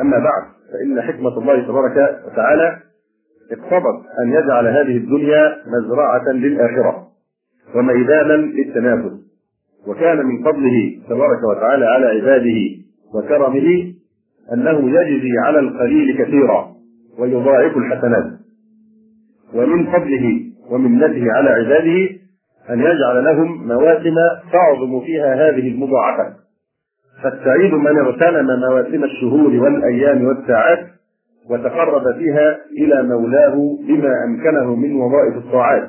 أما بعد فإن حكمة الله تبارك وتعالى اقتضت أن يجعل هذه الدنيا مزرعة للآخرة وميدانا للتنافس وكان من فضله تبارك وتعالى على عباده وكرمه أنه يجزي على القليل كثيرا ويضاعف الحسنات. ومن فضله ومنته على عباده أن يجعل لهم مواسم تعظم فيها هذه المضاعفة فالسعيد من اغتنم مواسم الشهور والأيام والساعات وتقرب فيها إلى مولاه بما أمكنه من وظائف الطاعات.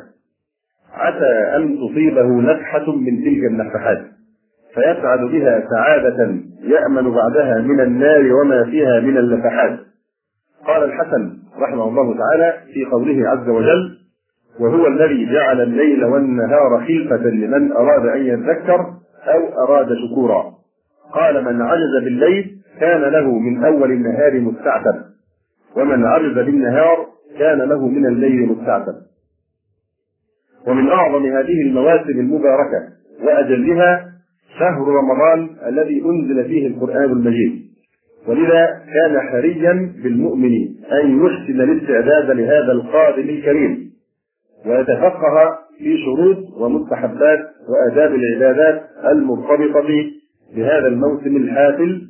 عسى أن تصيبه نفحة من تلك النفحات. فيسعد بها سعادة يأمن بعدها من النار وما فيها من اللفحات قال الحسن رحمه الله تعالى في قوله عز وجل وهو الذي جعل الليل والنهار خلفة لمن أراد أن يذكر أو أراد شكورا قال من عجز بالليل كان له من أول النهار مستعتب. ومن عجز بالنهار كان له من الليل مستعتب. ومن أعظم هذه المواسم المباركة وأجلها شهر رمضان الذي أنزل فيه القرآن المجيد. ولذا كان حريا بالمؤمن أن يحسن الاستعداد لهذا القادم الكريم. ويتفقه في شروط ومستحبات وآداب العبادات المرتبطة بهذا الموسم الحافل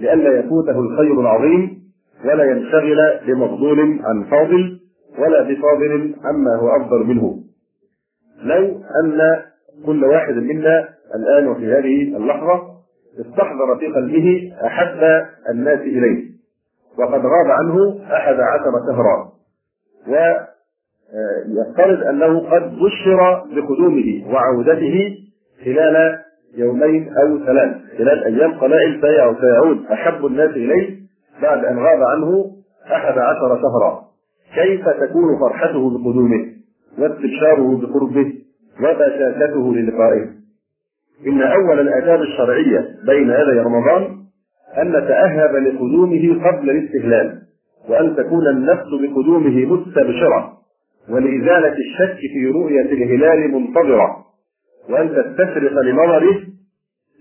لئلا يفوته الخير العظيم ولا ينشغل بمفضول عن فاضل ولا بفاضل عما هو أفضل منه. لو أن كل واحد منا الآن وفي هذه اللحظة استحضر في قلبه أحب الناس إليه وقد غاب عنه أحد عشر شهرا ويفترض أنه قد بشر بقدومه وعودته خلال يومين أو ثلاث. خلال أيام قلائل سيعود أحب الناس إليه بعد أن غاب عنه أحد عشر شهرا. كيف تكون فرحته بقدومه؟ واستبشاره بقربه. وبشاشته للقائه. إن أول الآداب الشرعية بين يدي رمضان أن نتأهب لقدومه قبل الاستهلال وأن تكون النفس بقدومه مستبشرة ولإزالة الشك في رؤية الهلال منتظرة. وأن تستشرق لنظره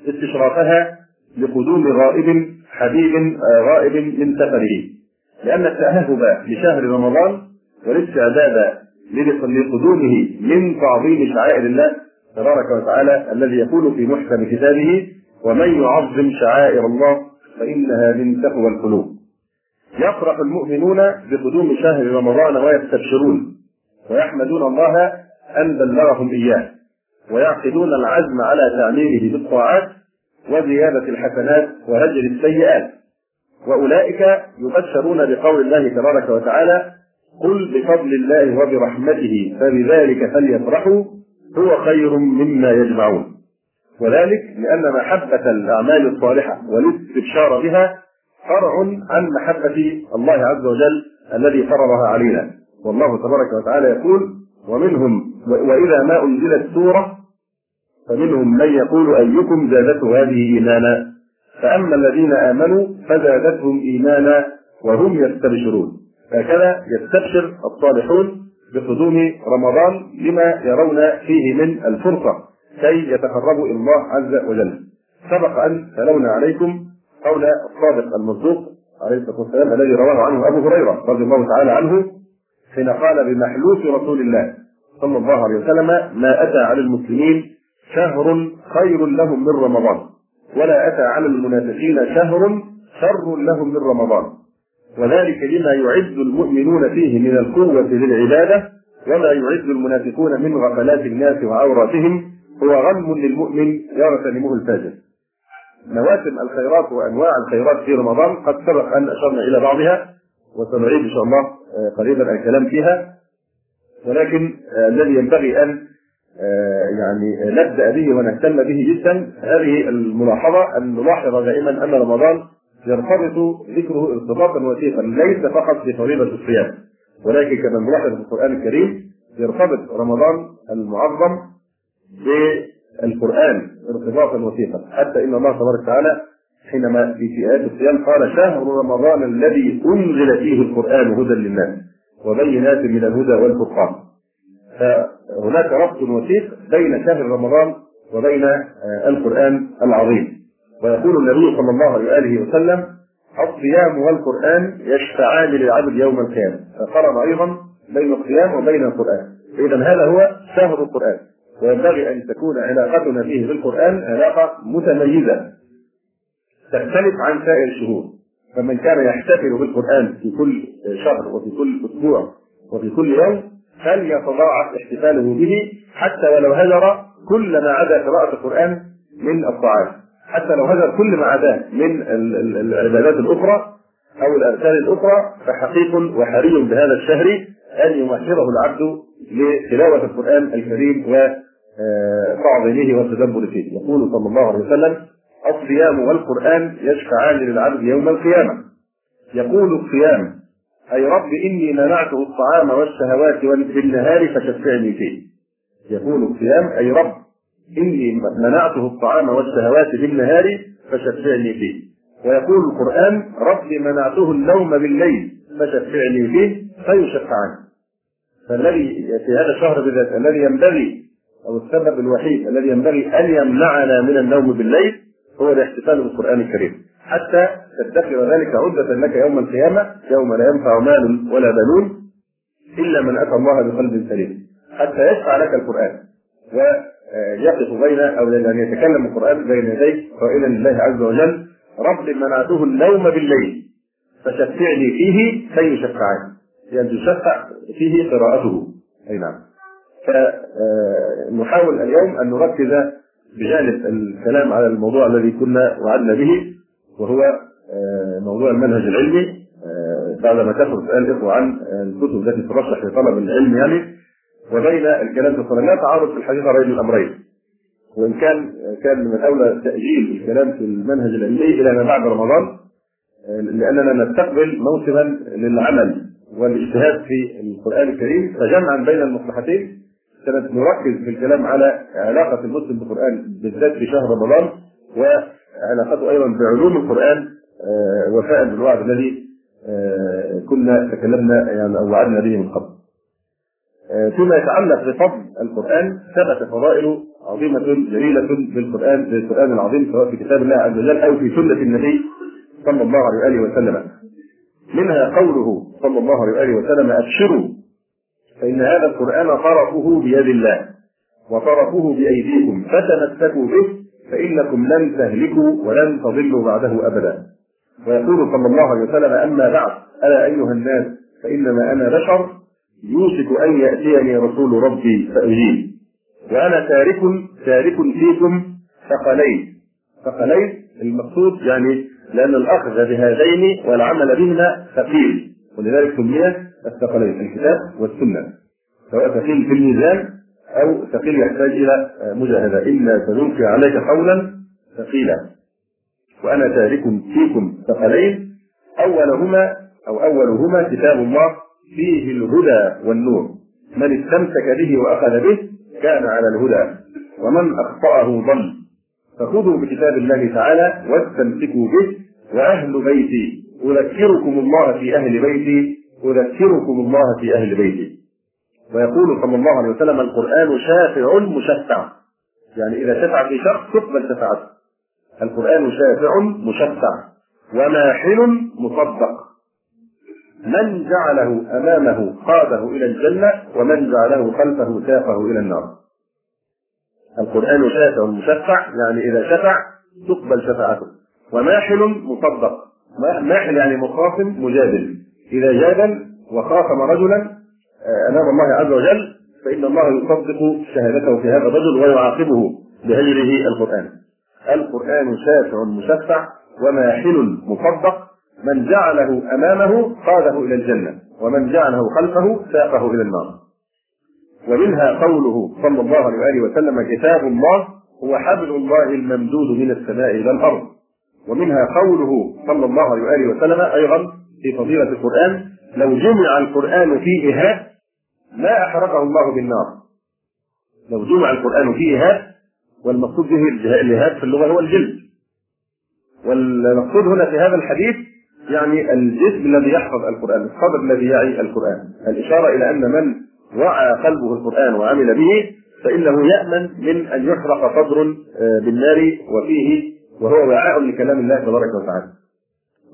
استشرافها لقدوم غائب حبيب غائب من سفره. لأن التأهب لشهر رمضان والاستعداد لقدومه من تعظيم شعائر الله تبارك وتعالى الذي يقول في محكم كتابه ومن يعظم شعائر الله فإنها من تقوى القلوب يفرح المؤمنون بقدوم شهر رمضان ويستبشرون ويحمدون الله أن بلغهم إياه. ويعقدون العزم على تعميره بالطاعات وزيادة الحسنات وهجر السيئات. وأولئك يبشرون بقول الله تبارك وتعالى قل بفضل الله وبرحمته فبذلك فليفرحوا هو خير مما يجمعون. وذلك لأن محبة الأعمال الصالحة والاستبشار بها فرع عن محبة الله عز وجل الذي فرضها علينا. والله تبارك وتعالى يقول ومنهم وإذا ما أنزلت سورة فمنهم من يقول أيكم زادته هذه إيمانا؟ فأما الذين آمنوا فزادتهم إيمانا وهم يستبشرون. هكذا يستبشر الصالحون بقدوم رمضان لما يرون فيه من الفرصة كي يتقربوا إلى الله عز وجل. سبق أن تلونا عليكم قول الصادق المصدوق عليه الصلاة والسلام الذي رواه عنه أبو هريرة رضي الله تعالى عنه حين قال بمحلوف رسول الله صلى الله عليه وسلم ما أتى على المسلمين شهر خير لهم من رمضان. ولا أتى على المنافقين شهر شر لهم من رمضان. وذلك لما يعد المؤمنون فيه من القوة للعبادة وما يعد المنافقون من غفلات الناس وعوراتهم هو غم للمؤمن يغتنمه الفاجر. مواسم الخيرات وأنواع الخيرات في رمضان قد سبق أن أشرنا إلى بعضها وسنعيد إن شاء الله قريبا الكلام فيها. ولكن الذي ينبغي أن يعني نبدأ به ونهتم به جدا. هذه الملاحظة أن نلاحظ دائما أن رمضان يرتبط ذكره ارتباطا وثيقا ليس فقط بفريضه الصيام. ولكن كما نلاحظ في القرآن الكريم يرتبط رمضان المعظم بالقرآن ارتباطا وثيقا. حتى إن الله تبارك وتعالى حينما في ايات الصيام قال شهر رمضان الذي أنزل فيه القرآن هدى للناس وبينات من الهدى والفرقان. فهناك ربط وثيق بين شهر رمضان وبين القرآن العظيم. ويقول النبي صلى الله عليه وسلم الصيام والقرآن يشفعان للعبد يوم القيامة. فقرن أيضا بين الصيام وبين القرآن. إذا هذا هو شهر القرآن. وينبغي أن تكون علاقتنا فيه بالقرآن علاقة متميزة تختلف عن سائر الشهور. فمن كان يحتفل بالقرآن في كل شهر وفي كل أسبوع وفي كل يوم فليتضاعف احتفاله به حتى ولو هجر كل ما عدا قراءة القرآن من الطاعات حتى لو هجر كل ما عداه من العبادات الأخرى أو الأركان الأخرى فحقيق وحري بهذا الشهر أن يمهره العبد لتلاوة القرآن الكريم وتعظيمه والتدبر فيه. يقول صلى الله عليه وسلم الصيام والقرآن يشفعان للعبد يوم القيامة. يقول الصيام أي رب إني منعته الطعام والشهوات بالنهار فشفعني فيه. يقول الصيام أي رب إني منعته الطعام والشهوات بالنهار فشفعني فيه. ويقول القرآن رب منعته النوم بالليل فشفعني فيه فيشفعان فالذي في هذا الشهر بالذات الذي ينبغي أو السبب الوحيد الذي ينبغي أن يمنعنا من النوم بالليل هو الاحتفال بالقرآن الكريم. حتى تدخر ذلك عدة لك يوم القيامة يوم لا ينفع مال ولا بنون إلا من أتى الله بقلب سليم. حتى يشفع لك القرآن. ويقف بين أو أن يتكلم القرآن بين يديك قائلا لله عز وجل رب منعته النوم بالليل فشفعني فيه فيشفعني يعني تشفع فيه قراءته. أي نعم. فنحاول اليوم أن نركز بجانب الكلام على الموضوع الذي كنا وعدنا به. وهو آه، موضوع المنهج العلمي. آه، بعدما كثر سؤال الإخوة عن الكتب التي ترشح لطلب العلم يعني وبين الكلام في الصلاة لا تعارض في الحقيقة بين الأمرين. وإن كان كان من الاولى تأجيل الكلام في المنهج العلمي إلى ما بعد رمضان آه، لأننا نستقبل موسما للعمل والإجتهاد في القرآن الكريم فجمعا بين المصلحتين سنركز في الكلام على علاقة المسلم بالقرآن بالذات في شهر رمضان وعلاقته أيضا بعلوم القرآن آه، وفاء بالوعد الذي آه، كنا تكلمنا يعني أو وعدنا به من قبل. آه، فيما يتعلق بفضل القرآن ثبت فضائل عظيمة جليلة بالقرآن بالقرآن العظيم سواء في كتاب الله عز وجل أو في سنة النبي صلى الله عليه وآله وسلم. منها قوله صلى الله عليه وآله وسلم أبشروا فإن هذا القرآن طرفه بيد الله وطرفه بأيديكم فتمسكوا به فإنكم لن تهلكوا ولن تضلوا بعده أبدا. ويقول صلى الله عليه وسلم أما بعد ألا أيها الناس فإنما أنا بشر يوشك أن يأتيني رسول ربي فأجيب. وأنا تارك تارك فيكم ثقلين. ثقلين المقصود يعني لأن الأخذ بهذين والعمل بهما ثقيل. ولذلك سمي الثقلين الكتاب والسنة سواء ثقيل في الميزان أو ثقيل يحتاج إلى مجاهدة. إلا سنلقي عليك قولا ثقيلا. وأنا تارك فيكم ثقلين. أولهما أو أولهما كتاب الله فيه الهدى والنور. من استمسك به وأخذ به كان على الهدى ومن أخطأه ضل. فخذوا بكتاب الله تعالى واستمسكوا به وأهل بيتي. أذكركم الله في أهل بيتي. أذكركم الله في أهل بيتي. ويقول صلى الله عليه وسلم القرآن شافع مشفع. يعني إذا شفع في شخص تقبل شفاعته القرآن شافع مشفع. وماحل مصدق. من جعله أمامه قاده إلى الجنة ومن جعله خلفه ساقه إلى النار. القرآن شافع مشفع يعني إذا شفع تقبل شفاعته وماحل مصدق. ماحل يعني مخاصم مجادل. إذا جادل وخاصم رجلا أمام الله عز وجل فإن الله يصدق شهادته في هذا الرجل ويعاقبه بهجره القرآن. القرآن شافع مشفع وماحل مصدق من جعله أمامه قاده إلى الجنة ومن جعله خلفه ساقه إلى النار. ومنها قوله صلى الله عليه وآله وسلم كتاب الله هو حبل الله الممدود من السماء إلى الأرض. ومنها قوله صلى الله عليه وآله وسلم أيضا في فضيلة القرآن لو جمع القرآن في إهاب ما أحرقه الله بالنار. لو جمع القرآن في إهاب والمقصود به الجهاد في اللغة هو الجلد. والمقصود هنا في هذا الحديث يعني الجسم الذي يحفظ القرآن الصدر الذي يعي القرآن. الإشارة إلى أن من وعى قلبه القرآن وعمل به فإنه يأمن من أن يحرق صدر آه، بالنار وفيه وهو وعاء لكلام الله تبارك وتعالى.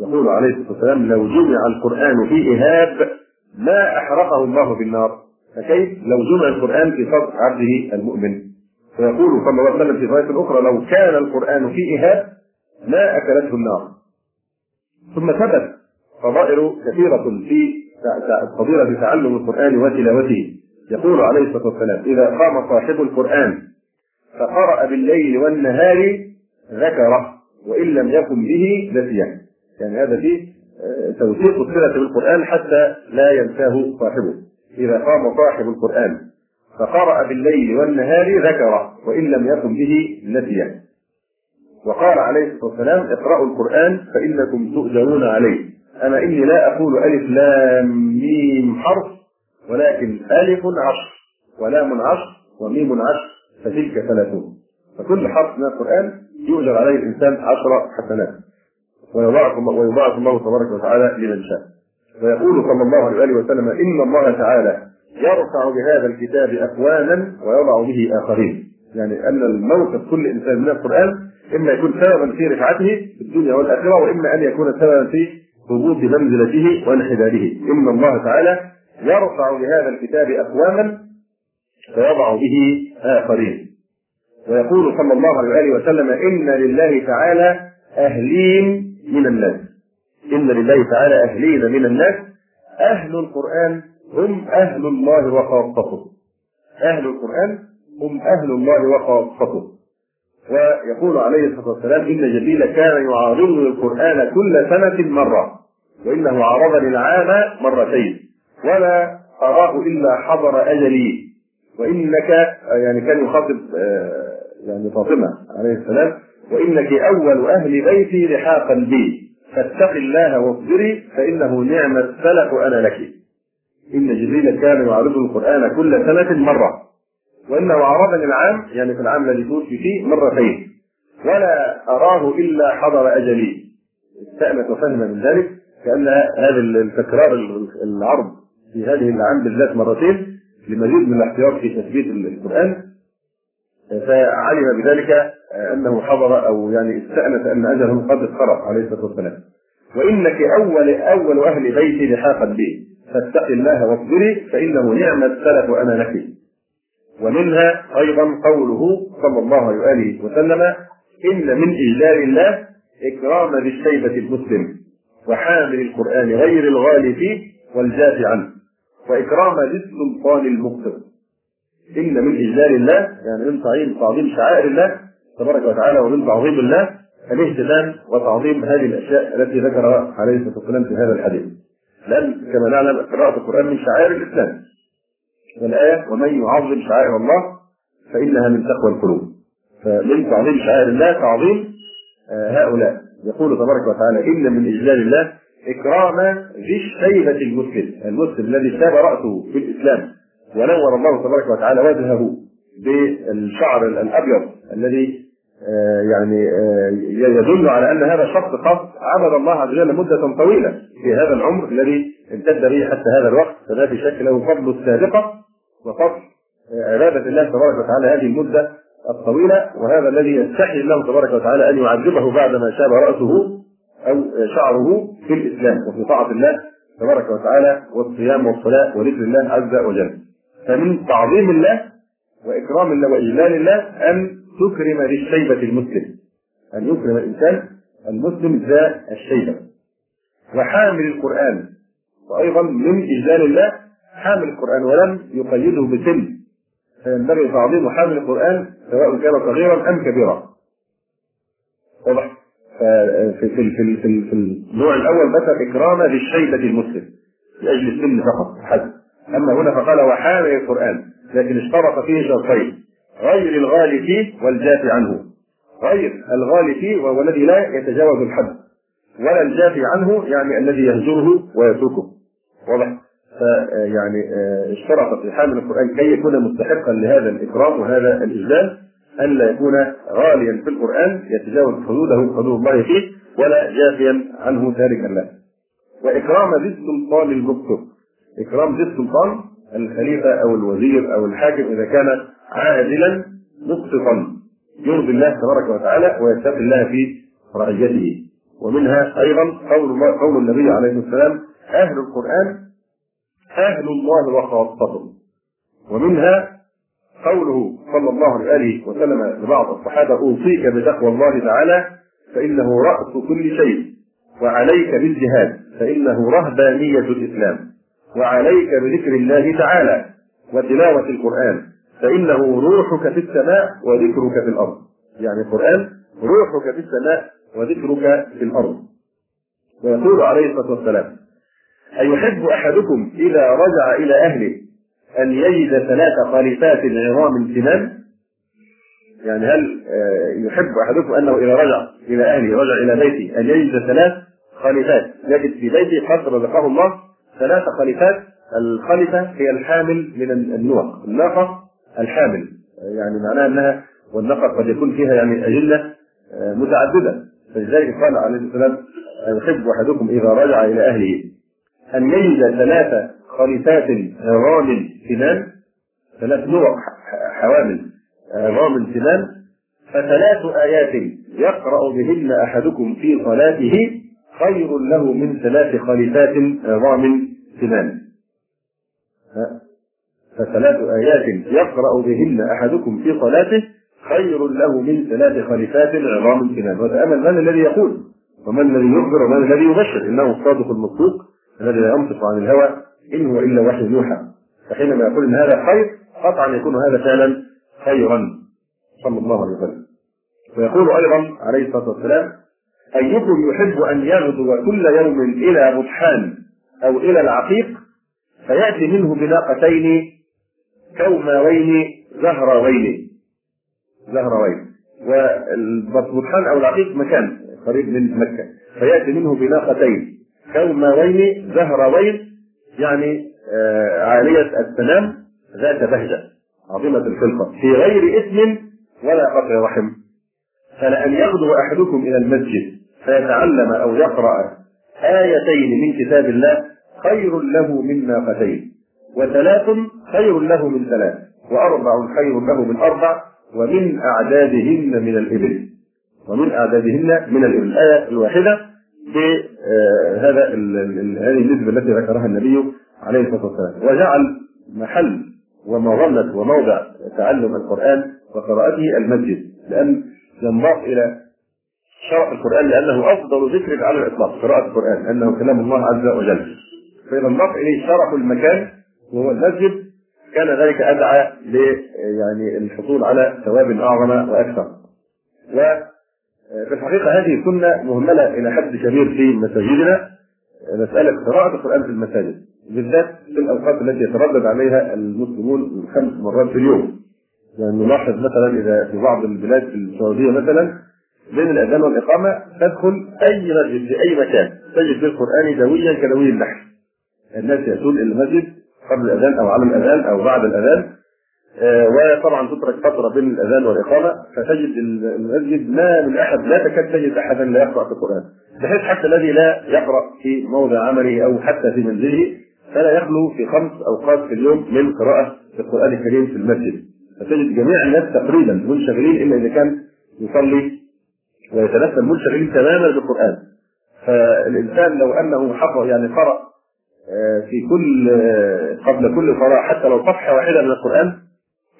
يقول عليه الصلاة والسلام لو جمع القرآن في اهاب ما أحرقه الله بالنار. فكيف؟ لو جمع القرآن في صدر عبده المؤمن. ويقول صلى الله عليه وسلم في روايه أخرى لو كان القرآن في إهاب ما أكلته النار. ثم ثبت فضائل كثيرة في فضيلة تعلم القرآن وتلاوته. يقول عليه الصلاة والسلام إذا قام صاحب القرآن فقرأ بالليل والنهار ذكره وإن لم يكن به نسيه. يعني هذا فيه آه، توثيق الصلة بالقرآن حتى لا ينساه صاحبه. إذا قام صاحب القرآن فقرأ بالليل والنهار ذكره وإن لم يكن به نسيه وقال عليه الصلاة والسلام اقرأوا القرآن فإنكم تؤجرون عليه. أنا إني لا أقول ألف لام ميم حرف ولكن ألف عشر ولام عشر وميم عشر فتلك ثلاثون. فكل حرف من القرآن يؤجر عليه الإنسان عشر حسنات. ويضاعف الله تبارك وتعالى لمن شاء. ويقول صلى الله عليه وسلم إن الله تعالى يرفع بهذا الكتاب أقواما ويضع به آخرين. يعني أن الموقف كل إنسان من القرآن إما يكون سببا في رفعته في الدنيا والآخرة وإما أن يكون سببا في هبوط منزلته وانحداره. إن الله تعالى يرفع بهذا الكتاب أقواما ويضع به آخرين. ويقول صلى الله عليه وسلم إن لله تعالى أهلين من الناس. إن لله تعالى أهلين من الناس. أهل القرآن هم أهل الله وخاصته. أهل القرآن هم أهل الله وخاصته. ويقول عليه الصلاة والسلام إن جبريل كان يعارضني القرآن كل سنة مرة وإنه عارضني العام مرتين. ولا أراه إلا حضر أجلي. وإنك يعني كان يخاطب آه، يعني فاطمة عليه السلام وإنك أول أهل بيتي لحاقا بي. فاتق الله واصبري فإنه نعم السلف أنا لك. إن جبريل كان يعرض القرآن كل سنة مرة. وإنه عرضني العام يعني في العام الذي توفي فيه مرتين. ولا أراه إلا حضر أجلي. استأنس وفهم من ذلك كأن هذا التكرار العرض في هذه العام بالذات مرتين لمزيد من الاحتياط في تثبيت القرآن. فعلم بذلك أنه حضر أو يعني استأنس أن أجله قد اقترب عليه الصلاة والسلام. وإنك أول أول أهل بيتي لحاقا به فاتق الله واصبري فإنه نعم السلف وأنا لك. ومنها أيضا قوله صلى الله عليه وآله وسلم إن من اجلال الله إكرام ذي الشيبه المسلم وحامل القرآن غير الغالي فيه والجاف عنه وإكرام ذي السلطان المقتدر إن من إجلال الله يعني من تعظيم تعظيم شعائر الله تبارك وتعالى ومن تعظيم الله الاهتمام وتعظيم هذه الأشياء التي ذكرها عليه الصلاة والسلام في هذا الحديث. لأن كما نعلم قراءة القرآن من شعائر الإسلام. والآية ومن يعظم شعائر الله فإنها من تقوى القلوب. فمن تعظيم شعائر الله تعظيم آه، هؤلاء يقول تبارك وتعالى إن من إجلال الله إكرام ذي الشيبة المسلم، المسلم الذي شاب رأسه في الإسلام ونور الله تبارك وتعالى وجهه بالشعر الأبيض الذي آه، يعني آه، يدل على أن هذا الشخص قد عبد الله عز وجل مدة طويلة في هذا العمر الذي امتد به حتى هذا الوقت فذا في شك له فضل السابقة وفضل آه، عبادة الله تبارك وتعالى هذه المدة الطويلة وهذا الذي يستحي الله تبارك وتعالى أن يعذبه بعدما شاب رأسه أو شعره في الإسلام وفي طاعة الله تبارك وتعالى والصيام والصلاة وذكر الله عز وجل. فمن تعظيم الله وإكرام الله واجلال الله أن تكرم ذي الشيبه المسلم. أن يكرم الإنسان المسلم ذا الشيبة. وحامل القرآن. وأيضا من اجلال الله حامل القرآن ولم يقيده بسن. فينبغي تعظيم حامل القرآن سواء كان صغيرا أم كبيرا. واضح؟ في في في في, النوع الأول ذكر إكرام ذي الشيبه المسلم. لأجل السن فقط. حسب أما هنا فقال وحامل القرآن لكن اشترط فيه شرطين غير الغالي فيه والجافي عنه. غير الغالي فيه وهو الذي لا يتجاوز الحد. ولا الجافي عنه يعني الذي يهجره ويتركه. واضح؟ فيعني آه، اشترط في حامل القرآن كي يكون مستحقا لهذا الإكرام وهذا الإجلال الا يكون غاليا في القرآن يتجاوز حدوده حدود الله فيه ولا جافيا عنه تاركا له وإكرام ذي السلطان المبصر إكرام ذي السلطان الخليفة أو الوزير أو الحاكم إذا كان عادلا مقسطا يرضي الله تبارك وتعالى ويتقي الله في رعيته. ومنها أيضا قول قول النبي عليه السلام أهل القرآن أهل الله وخاصته. ومنها قوله صلى الله عليه وسلم لبعض الصحابة أوصيك بتقوى الله تعالى فإنه رأس كل شيء وعليك بالجهاد فإنه رهبانية الإسلام. وعليك بذكر الله تعالى وتلاوة القرآن فإنه روحك في السماء وذكرك في الأرض. يعني القرآن روحك في السماء وذكرك في الأرض. ويقول عليه الصلاة والسلام أيحب أحدكم إذا رجع إلى أهله أن يجد ثلاث خليفات عظام سنان يعني هل آه، يحب أحدكم أنه إذا رجع إلى أهله رجع إلى بيته أن يجد ثلاث خليفات يجد في بيته قد رزقه الله؟ ثلاث خليفات. الخليفة هي الحامل من النوق. الناقة الحامل. يعني معناها أنها والناقة قد يكون فيها يعني أجلة آه، متعددة. فلذلك قال عليه السلام يحب أحدكم إذا رجع إلى أهله أن يجد ثلاث خليفات عظام سنان ثلاث نوع حوامل عظام سنان فثلاث آيات يقرأ بهن أحدكم في صلاته خير له من ثلاث خليفات عظام سنان. فثلاث آيات يقرأ بهن أحدكم في صلاته خير له من ثلاث خليفات عظام سنان. وتأمل من الذي يقول؟ ومن الذي يخبر ومن الذي يبشر؟ إنه الصادق المصدوق الذي لا ينطق عن الهوى إن هو إلا وحي يوحى. فحينما يقول إن هذا خير قطعا يكون هذا فعلا خيرا. صلى الله عليه وسلم. ويقول أيضا عليه الصلاة والسلام أيكم يحب أن يغدو كل يوم إلى بطحان أو إلى العقيق فيأتي منه بناقتين كوماوين زهراوين زهراوين والبطحان أو العقيق مكان قريب من مكة. فيأتي منه بناقتين كوماوين زهراوين يعني آه، عالية السلام ذات بهجة عظيمة الخلقة في غير إثم ولا قطع رحم. فلأن يغدو أحدكم إلى المسجد فيتعلم أو يقرأ آيتين من كتاب الله خير له من ناقتين وثلاث خير له من ثلاث وأربع خير له من أربع ومن أعدادهن من الإبل. ومن أعدادهن من الإبل. الآية الواحدة بهذا هذه النسبة التي ذكرها النبي عليه الصلاة والسلام. وجعل محل ومظلة وموضع تعلم القرآن وقراءته المسجد لأن ينضاف إلى شرع القرآن لأنه أفضل ذكر على الإطلاق قراءة القرآن أنه كلام الله عز وجل فإذا انضاف إليه شرف المكان وهو المسجد كان ذلك أدعى ل يعني الحصول على ثواب أعظم وأكثر. وفي الحقيقة هذه سنة مهملة إلى حد كبير في مساجدنا مسألة قراءة القرآن في المساجد بالذات في الأوقات التي يتردد عليها المسلمون خمس مرات في اليوم. يعني نلاحظ مثلا إذا في بعض البلاد في السعودية مثلا بين الأذان والإقامة تدخل أي مسجد في أي مكان تجد في القرآن دويا كدوي النحل. الناس يأتون إلى المسجد قبل الأذان أو على الأذان أو بعد الأذان آه، وطبعا تترك فترة بين الأذان والإقامة فتجد المسجد ما من أحد لا تكاد تجد احدا لا يقرأ في القرآن بحيث حتى الذي لا يقرأ في موضع عمله أو حتى في منزله فلا يخلو في خمس أوقات في اليوم من قراءة القرآن الكريم في المسجد فتجد جميع الناس تقريبا منشغلين إلا إذا كان يصلي ويتنفل منشغلين تماما بالقرآن. فالإنسان لو أنه حفظ يعني قرأ آه، في كل آه، قبل كل قراءة حتى لو صفحة واحدة من القرآن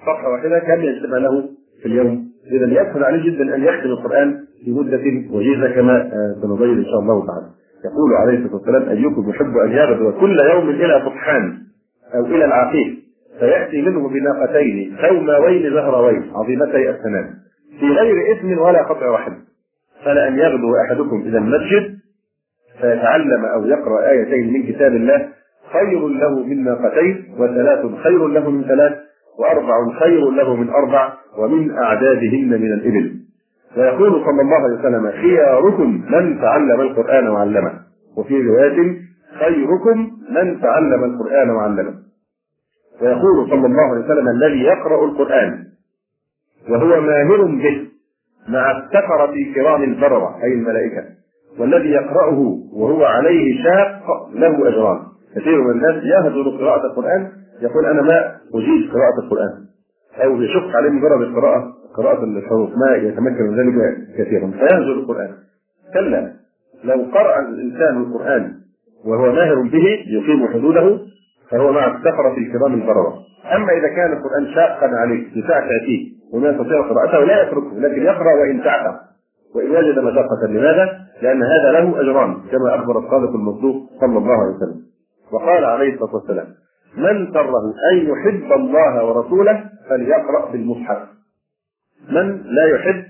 صفحة واحدة كان يجتمع له في اليوم. إذا يسهل عليه جدا أن يختم القرآن في مدة وجيزة كما آه، سنبين إن شاء الله تعالى يقول عليه الصلاة والسلام أيكم يحب أن يغدو كل يوم إلى فطحان أو إلى العقيق؟ فيأتي منه بناقتين ثوماوين زهروين عظيمتي السنان في غير إثم ولا قطع رحم. فلأن يغدو أحدكم إلى المسجد فيتعلم أو يقرأ آيتين من كتاب الله خير له من ناقتين وثلاث خير له من ثلاث وأربع خير له من أربع ومن أعدادهن من الإبل. ويقول صلى الله عليه وسلم خياركم من تعلم القرآن وعلمه. وفي رواية خيركم من تعلم القرآن وعلمه. ويقول صلى الله عليه وسلم الذي يقرأ القرآن وهو ماهر به مع السفرة كرام البررة أي الملائكة. والذي يقرأه وهو عليه شاق له أجران. كثير من الناس يهجر قراءة القرآن يقول أنا ما أجيد قراءة القرآن. أو يشق عليه مجرد القراءة قراءة الحروف ما يتمكن من ذلك كثيرا. فيهجر القرآن. كلا لو قرأ الإنسان القرآن وهو ماهر به يقيم حدوده فهو مع السفرة الكرام البررة أما إذا كان القرآن شاقا عليه بتاع فيه وما يستطيع قراءته لا يتركه لكن يقرأ وإن تعب وإن وجد مشقة لماذا؟ لأن هذا له أجران كما أخبر الصادق المصدوق صلى الله عليه وسلم. وقال عليه الصلاة والسلام من سره أن يحب الله ورسوله فليقرأ بالمصحف. من لا يحب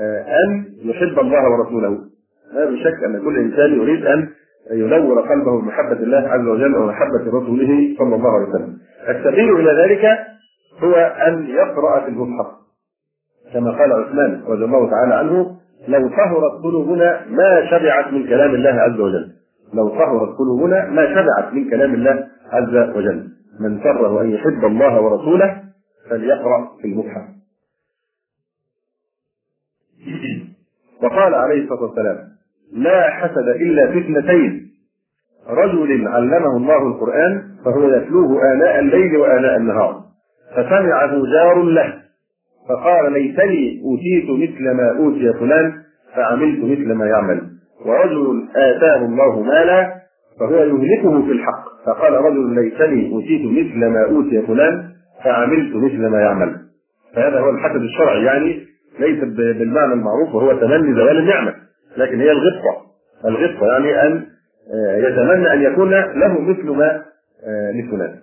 آه، أن يحب الله ورسوله. لا بشك أن كل إنسان يريد أن ينور قلبه بمحبة الله عز وجل ومحبة رسوله صلى الله عليه وسلم. السبيل إلى ذلك هو أن يقرأ في المصحف. كما قال عثمان رضي الله تعالى عنه لو طهرت قلوبنا ما شبعت من كلام الله عز وجل. لو طهرت قلوبنا ما شبعت من كلام الله عز وجل. من سره أن يحب الله ورسوله فليقرأ في المصحف. وقال عليه الصلاة والسلام لا حسد إلا في اثنتين. رجل علمه الله القرآن فهو يتلوه آناء الليل وآناء النهار. فسمعه جار له. فقال ليتني أوتيت مثل ما أوتي فلان فعملت مثل ما يعمل. ورجل آتاه الله مالا فهو يهلكه في الحق. فقال رجل ليتني أوتيت مثل ما أوتي فلان فعملت مثل ما يعمل. فهذا هو الحسد الشرعي يعني ليس بالمعنى المعروف وهو تمني زوال النعمة. لكن هي الغبطة الغبطة يعني أن آه، يتمنى أن يكون له مثل ما آه، لفلان.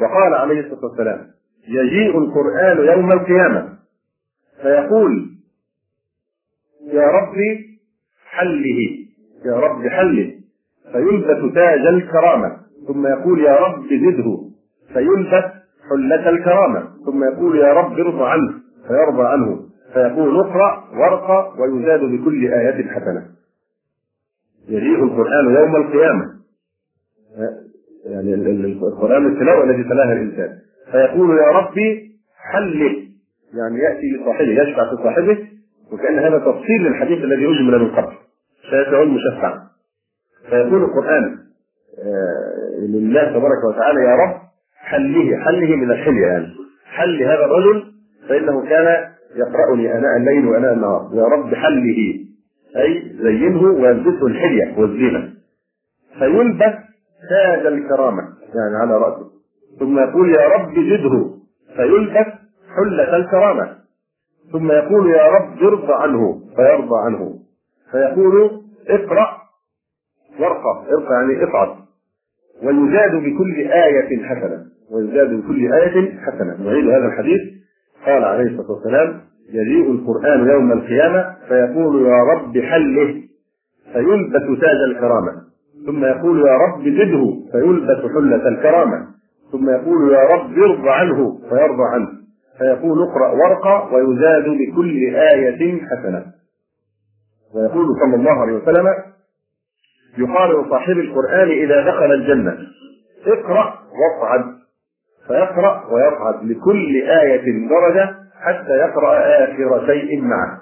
وقال عليه الصلاة والسلام يجيء القرآن يوم القيامة فيقول يا رب حله يا رب حله فيلبس تاج الكرامة ثم يقول يا رب زده فيلبس حلة الكرامة ثم يقول يا رب ارضى عنه فيرضى عنه. فيقول اقرأ وارقى ويزاد بكل آية حسنة. يجيء القرآن يوم القيامة. يعني القرآن التلاوة الذي تلاها الإنسان. فيقول يا ربي حله يعني يأتي لصاحبه يشفع في صاحبه وكأن هذا تفصيل للحديث الذي أجمل من قبل. سيدعو مشفعا فيقول القرآن آه، لله تبارك وتعالى يا رب حله حله من الحلية يعني. حل هذا الرجل فإنه كان يقرأني آناء الليل وآناء النهار. يا رب حله. أي زينه ويلبسه الحلية والزينة. فيلبس تاج الكرامة. يعني على رأسه. ثم يقول يا رب زده. فيلبس حلة الكرامة. ثم يقول يا رب ارضى عنه. فيرضى عنه. فيقول اقرأ وارقى ارقى يعني اصعد ويزاد بكل آية حسنة. ويزاد بكل آية حسنة. نعيد هذا الحديث. قال عليه الصلاة والسلام يجيء القرآن يوم القيامة فيقول يا رب حله فيلبس تاج الكرامة. ثم يقول يا رب زده فيلبس حلة الكرامة. ثم يقول يا رب ارضى عنه فيرضى عنه. فيقول اقرأ وارقى ويزاد بكل آية حسنة. ويقول صلى الله عليه وسلم يقال لصاحب القرآن إذا دخل الجنة. اقرأ واصعد فيقرأ ويصعد لكل آية درجة حتى يقرأ آخر شيء معه.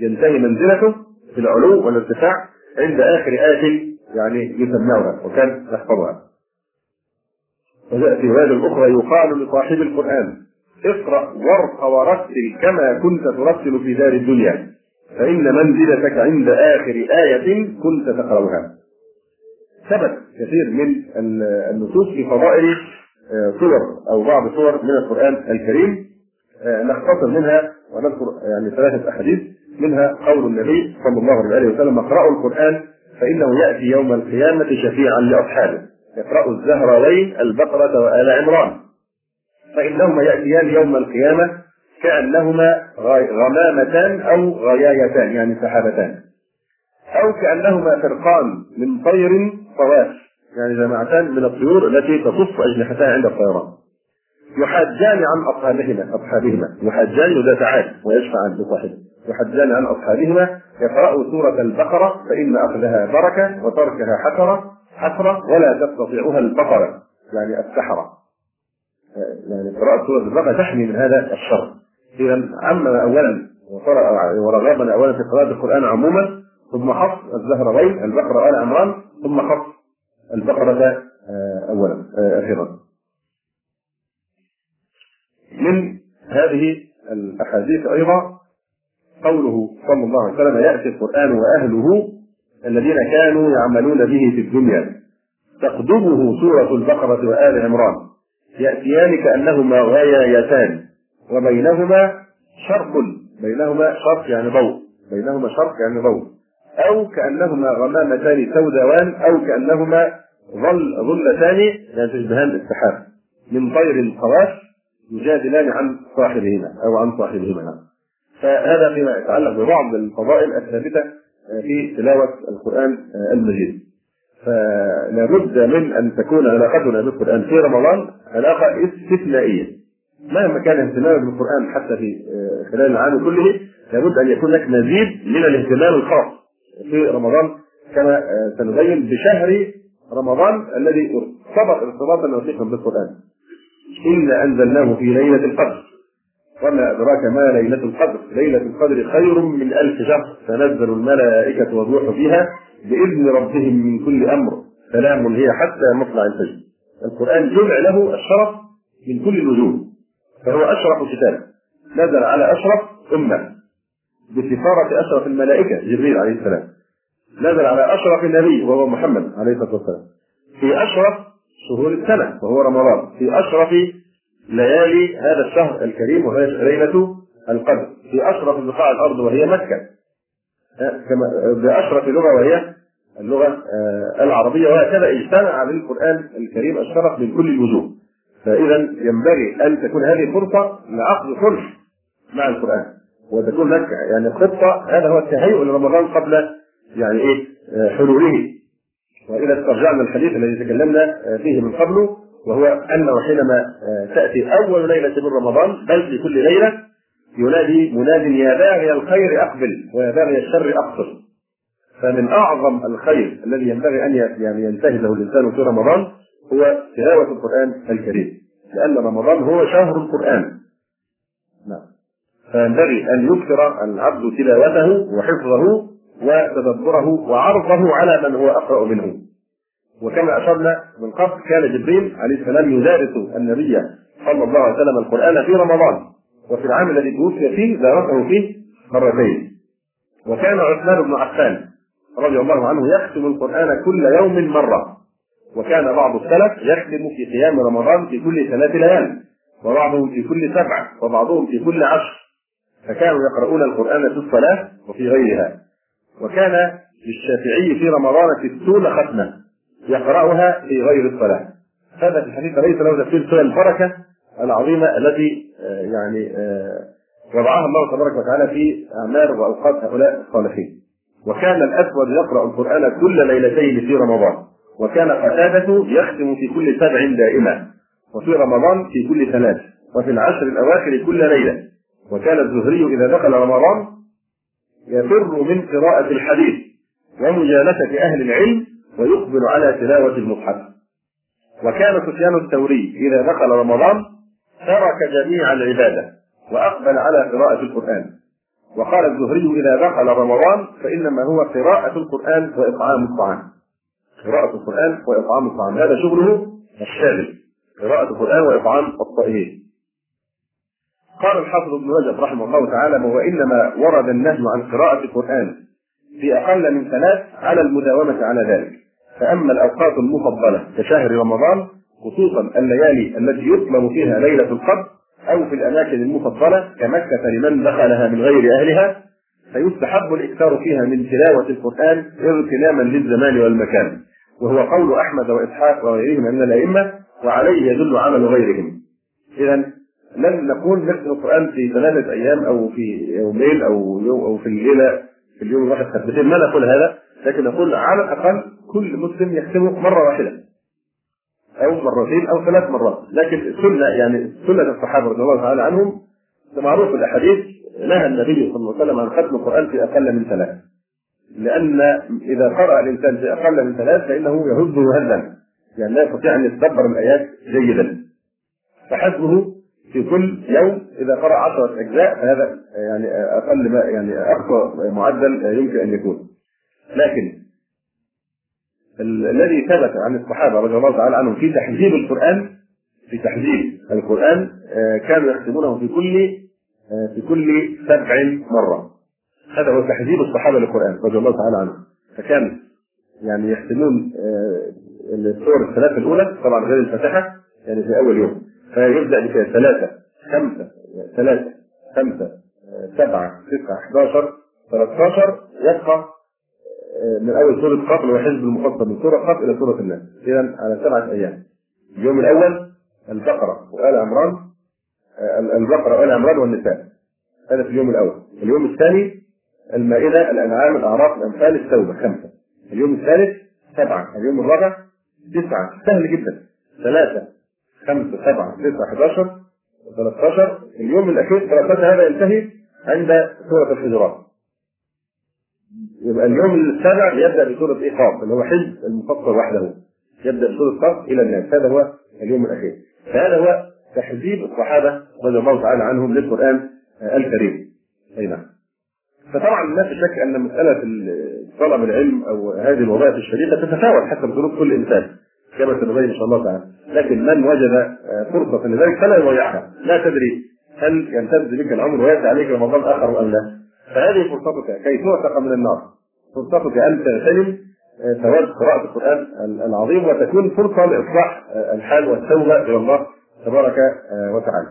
ينتهي منزلته في العلو والارتفاع عند آخر آية يعني يسمعها وكان يحفظها. في رواية أخرى يقال لصاحب القرآن اقرأ وارق ورتل كما كنت ترتل في دار الدنيا فإن منزلتك عند آخر آية كنت تقرأها. ثبت كثير من النصوص في فضائل صور أو بعض صور من القرآن الكريم آه، نختصر منها ونذكر يعني ثلاثة أحاديث منها قول النبي صلى الله عليه وسلم اقرأوا القرآن فإنه يأتي يوم القيامة شفيعا لأصحابه يقرأ الزهراوين البقرة وآل عمران. فإنهما يأتيان يوم القيامة كأنهما غمامتان أو غيايتان يعني سحابتان. أو كأنهما فرقان من طير صواف يعني جماعتان من الطيور التي تصف أجنحتها عند الطيران. يحاجان عن أصحابهما أصحابهما. يحاجان يدافعان ويشفعان لصاحبه يحاجان عن أصحابهما يقرأوا سورة البقرة فإن أخذها بركة وتركها حسرة حسرة ولا تستطيعها البقرة يعني السحرة. يعني قراءة سورة البقرة تحمي من هذا الشر. إذا عمم أولا ورغبنا أولا في قراءة القرآن عموما ثم خص الزهروين البقرة آل عمران ثم خص البقرة آه، أولا آه، أخيرا. من هذه الأحاديث أيضا قوله صلى الله عليه وسلم يأتي القرآن وأهله الذين كانوا يعملون به في الدنيا. تقدمه سورة البقرة وآل عمران. يأتيان كأنهما غايتان. وبينهما شرق بينهما شرق يعني ضوء. بينهما شرق يعني ضوء. أو كأنهما غمامتان سوداوان أو كأنهما ظل ظلتان يعني تشبهان السحاب من طير خواش يجادلان عن صاحبهما أو عن صاحبهما. فهذا فيما يتعلق ببعض الفضائل الثابتة في تلاوة القرآن المجيد. فلا بد من أن تكون علاقتنا بالقرآن في رمضان علاقة استثنائية. مهما كان اهتمامك بالقرآن حتى في خلال العام كله لابد أن يكون لك مزيد من الاهتمام الخاص. في رمضان كما سنبين بشهر رمضان الذي ارتبط ارتباطا وثيقا بالقرآن. إنا أنزلناه في ليلة القدر. وما أدراك ما ليلة القدر؟ ليلة القدر خير من ألف شهر. تنزل الملائكة والروح فيها بإذن ربهم من كل أمر. سلام هي حتى مطلع الفجر. القرآن جمع له الشرف من كل الوجوه فهو أشرف كتاب. نزل على أشرف أمة. بسفارة أشرف الملائكة جبريل عليه السلام. نزل على أشرف النبي وهو محمد عليه الصلاة والسلام. في أشرف شهور السنة وهو رمضان. في أشرف ليالي هذا الشهر الكريم وهي ليلة القدر. في أشرف بقاع الأرض وهي مكة. كما بأشرف لغة وهي اللغة العربية. وهكذا اجتمع بالقرآن الكريم الشرف من كل الوجوه. فإذا ينبغي أن تكون هذه فرصة لعقد صلح مع القرآن. وتكون لك يعني خطة هذا هو التهيؤ لرمضان قبل يعني إيه؟ حلوله. وإذا استرجعنا الحديث الذي تكلمنا فيه من قبل وهو أنه حينما تأتي أول ليلة من رمضان بل في كل ليلة ينادي مناد يا باغي الخير أقبل ويا باغي الشر أقصر فمن أعظم الخير الذي ينبغي أن يعني ينتهزه الإنسان في رمضان هو تلاوة القرآن الكريم. لأن رمضان هو شهر القرآن. نعم. فينبغي أن يكثر العبد تلاوته وحفظه وتدبره وعرضه على من هو أقرأ منه. وكما أشرنا من قبل كان جبريل عليه السلام يدارس النبي صلى الله عليه وسلم القرآن في رمضان وفي العام الذي توفي فيه دارسه فيه مرتين. وكان عثمان بن عفان رضي الله عنه يختم القرآن كل يوم مرة. وكان بعض السلف يختم في قيام رمضان في كل ثلاث ليال وبعضهم في كل سبع وبعضهم في كل عشر. فكانوا يقرؤون القرآن في الصلاة وفي غيرها. وكان للشافعي في رمضان ستون ختمة يقرأها في غير الصلاة. هذا في الحديث ليس له تفسير سوى البركة العظيمة التي يعني وضعها الله تبارك وتعالى في أعمار وأوقات هؤلاء الصالحين. وكان الأسود يقرأ القرآن كل ليلتين في رمضان. وكان قتادة يختم في كل سبع دائما وفي رمضان في كل ثلاث. وفي العشر الأواخر كل ليلة. وكان الزهري إذا دخل رمضان يفر من قراءة الحديث ومجالسة أهل العلم ويقبل على تلاوة المصحف. وكان سفيان الثوري إذا دخل رمضان ترك جميع العبادة وأقبل على قراءة القرآن. وقال الزهري إذا دخل رمضان فإنما هو قراءة القرآن وإطعام الطعام. قراءة القرآن وإطعام الطعام. هذا شغله الشاغل قراءة القرآن وإطعام الطائعين قال الحافظ ابن رجب رحمه الله تعالى وإنما ورد النهي عن قراءة القرآن في أقل من ثلاث على المداومة على ذلك. فأما الأوقات المفضلة كشهر رمضان خصوصا الليالي التي يطلب فيها ليلة القدر أو في الأماكن المفضلة كمكة لمن دخلها من غير أهلها فيستحب الإكثار فيها من تلاوة القرآن اغتناما للزمان والمكان. وهو قول أحمد وإسحاق وغيرهم من الأئمة وعليه يدل عمل غيرهم. إذا لن نقول نختم القرآن في ثلاثة أيام أو في يومين أو يوم أو في الليلة في اليوم الواحد ختمتين ما نقول هذا لكن نقول على الأقل كل مسلم يختمه مرة واحدة أو مرتين أو ثلاث مرات. لكن السنة يعني سنة الصحابة رضي الله تعالى عنهم معروف الأحاديث نهى النبي صلى الله عليه وسلم عن ختم القرآن في أقل من ثلاث. لأن إذا قرأ الإنسان في أقل من ثلاث فإنه يهزه هزا. يعني لا يستطيع أن يتدبر الآيات جيدا. فحسبه في كل يوم إذا قرأ عشرة أجزاء فهذا يعني أقل ما يعني أقصى معدل يمكن أن يكون. لكن الذي ثبت عن الصحابة رضي الله تعالى عنهم في تحذيب القرآن في تحذيب القرآن كانوا يختمونه في كل في كل سبع مرة. هذا هو تحذيب الصحابة للقرآن رضي الله تعالى عنهم. فكان يعني يحسنون السور الثلاثة الأولى طبعا غير الفاتحة يعني في أول يوم. فيبدأ بكده ثلاثة خمسة ثلاثة خمسة سبعة تسعة 11 13 يبقى من أول سورة قاف اللي هو حزب المفصل من سورة قاف إلى سورة الناس. إذا على سبعة أيام. اليوم الأول البقرة وآل عمران البقرة وآل عمران والنساء. هذا في اليوم الأول. اليوم الثاني المائدة الأنعام الأعراف الأمثال التوبه خمسة. اليوم الثالث سبعة. اليوم الرابع تسعة. سهل جدا. ثلاثة. خمسه سبعة تسعة 11 13 اليوم الأخير 13 هذا ينتهي عند سورة الحجرات يبقى اليوم السابع يبدأ بسورة إيه قاف اللي هو حزب المفصل وحده. يبدأ بسوره قاف إلى الناس. هذا هو اليوم الأخير. فهذا هو تحذيب الصحابة رضي الله تعالى عنهم للقرآن الكريم. أي نعم. فطبعا لا شك أن مسألة طلب العلم أو هذه الوظائف الشريفة تتفاوت حسب ظروف كل إنسان. كما سنبين إن شاء الله تعالى. لكن من وجد فرصة لذلك فلا يضيعها. لا تدري هل يمتد بك الامر ويأتي عليك رمضان آخر أم لا. فهذه فرصتك كي تعتق من النار. فرصتك أن تغتنم ثواب قراءة القرآن العظيم وتكون فرصة لإصلاح الحال والتوبة إلى الله تبارك وتعالى.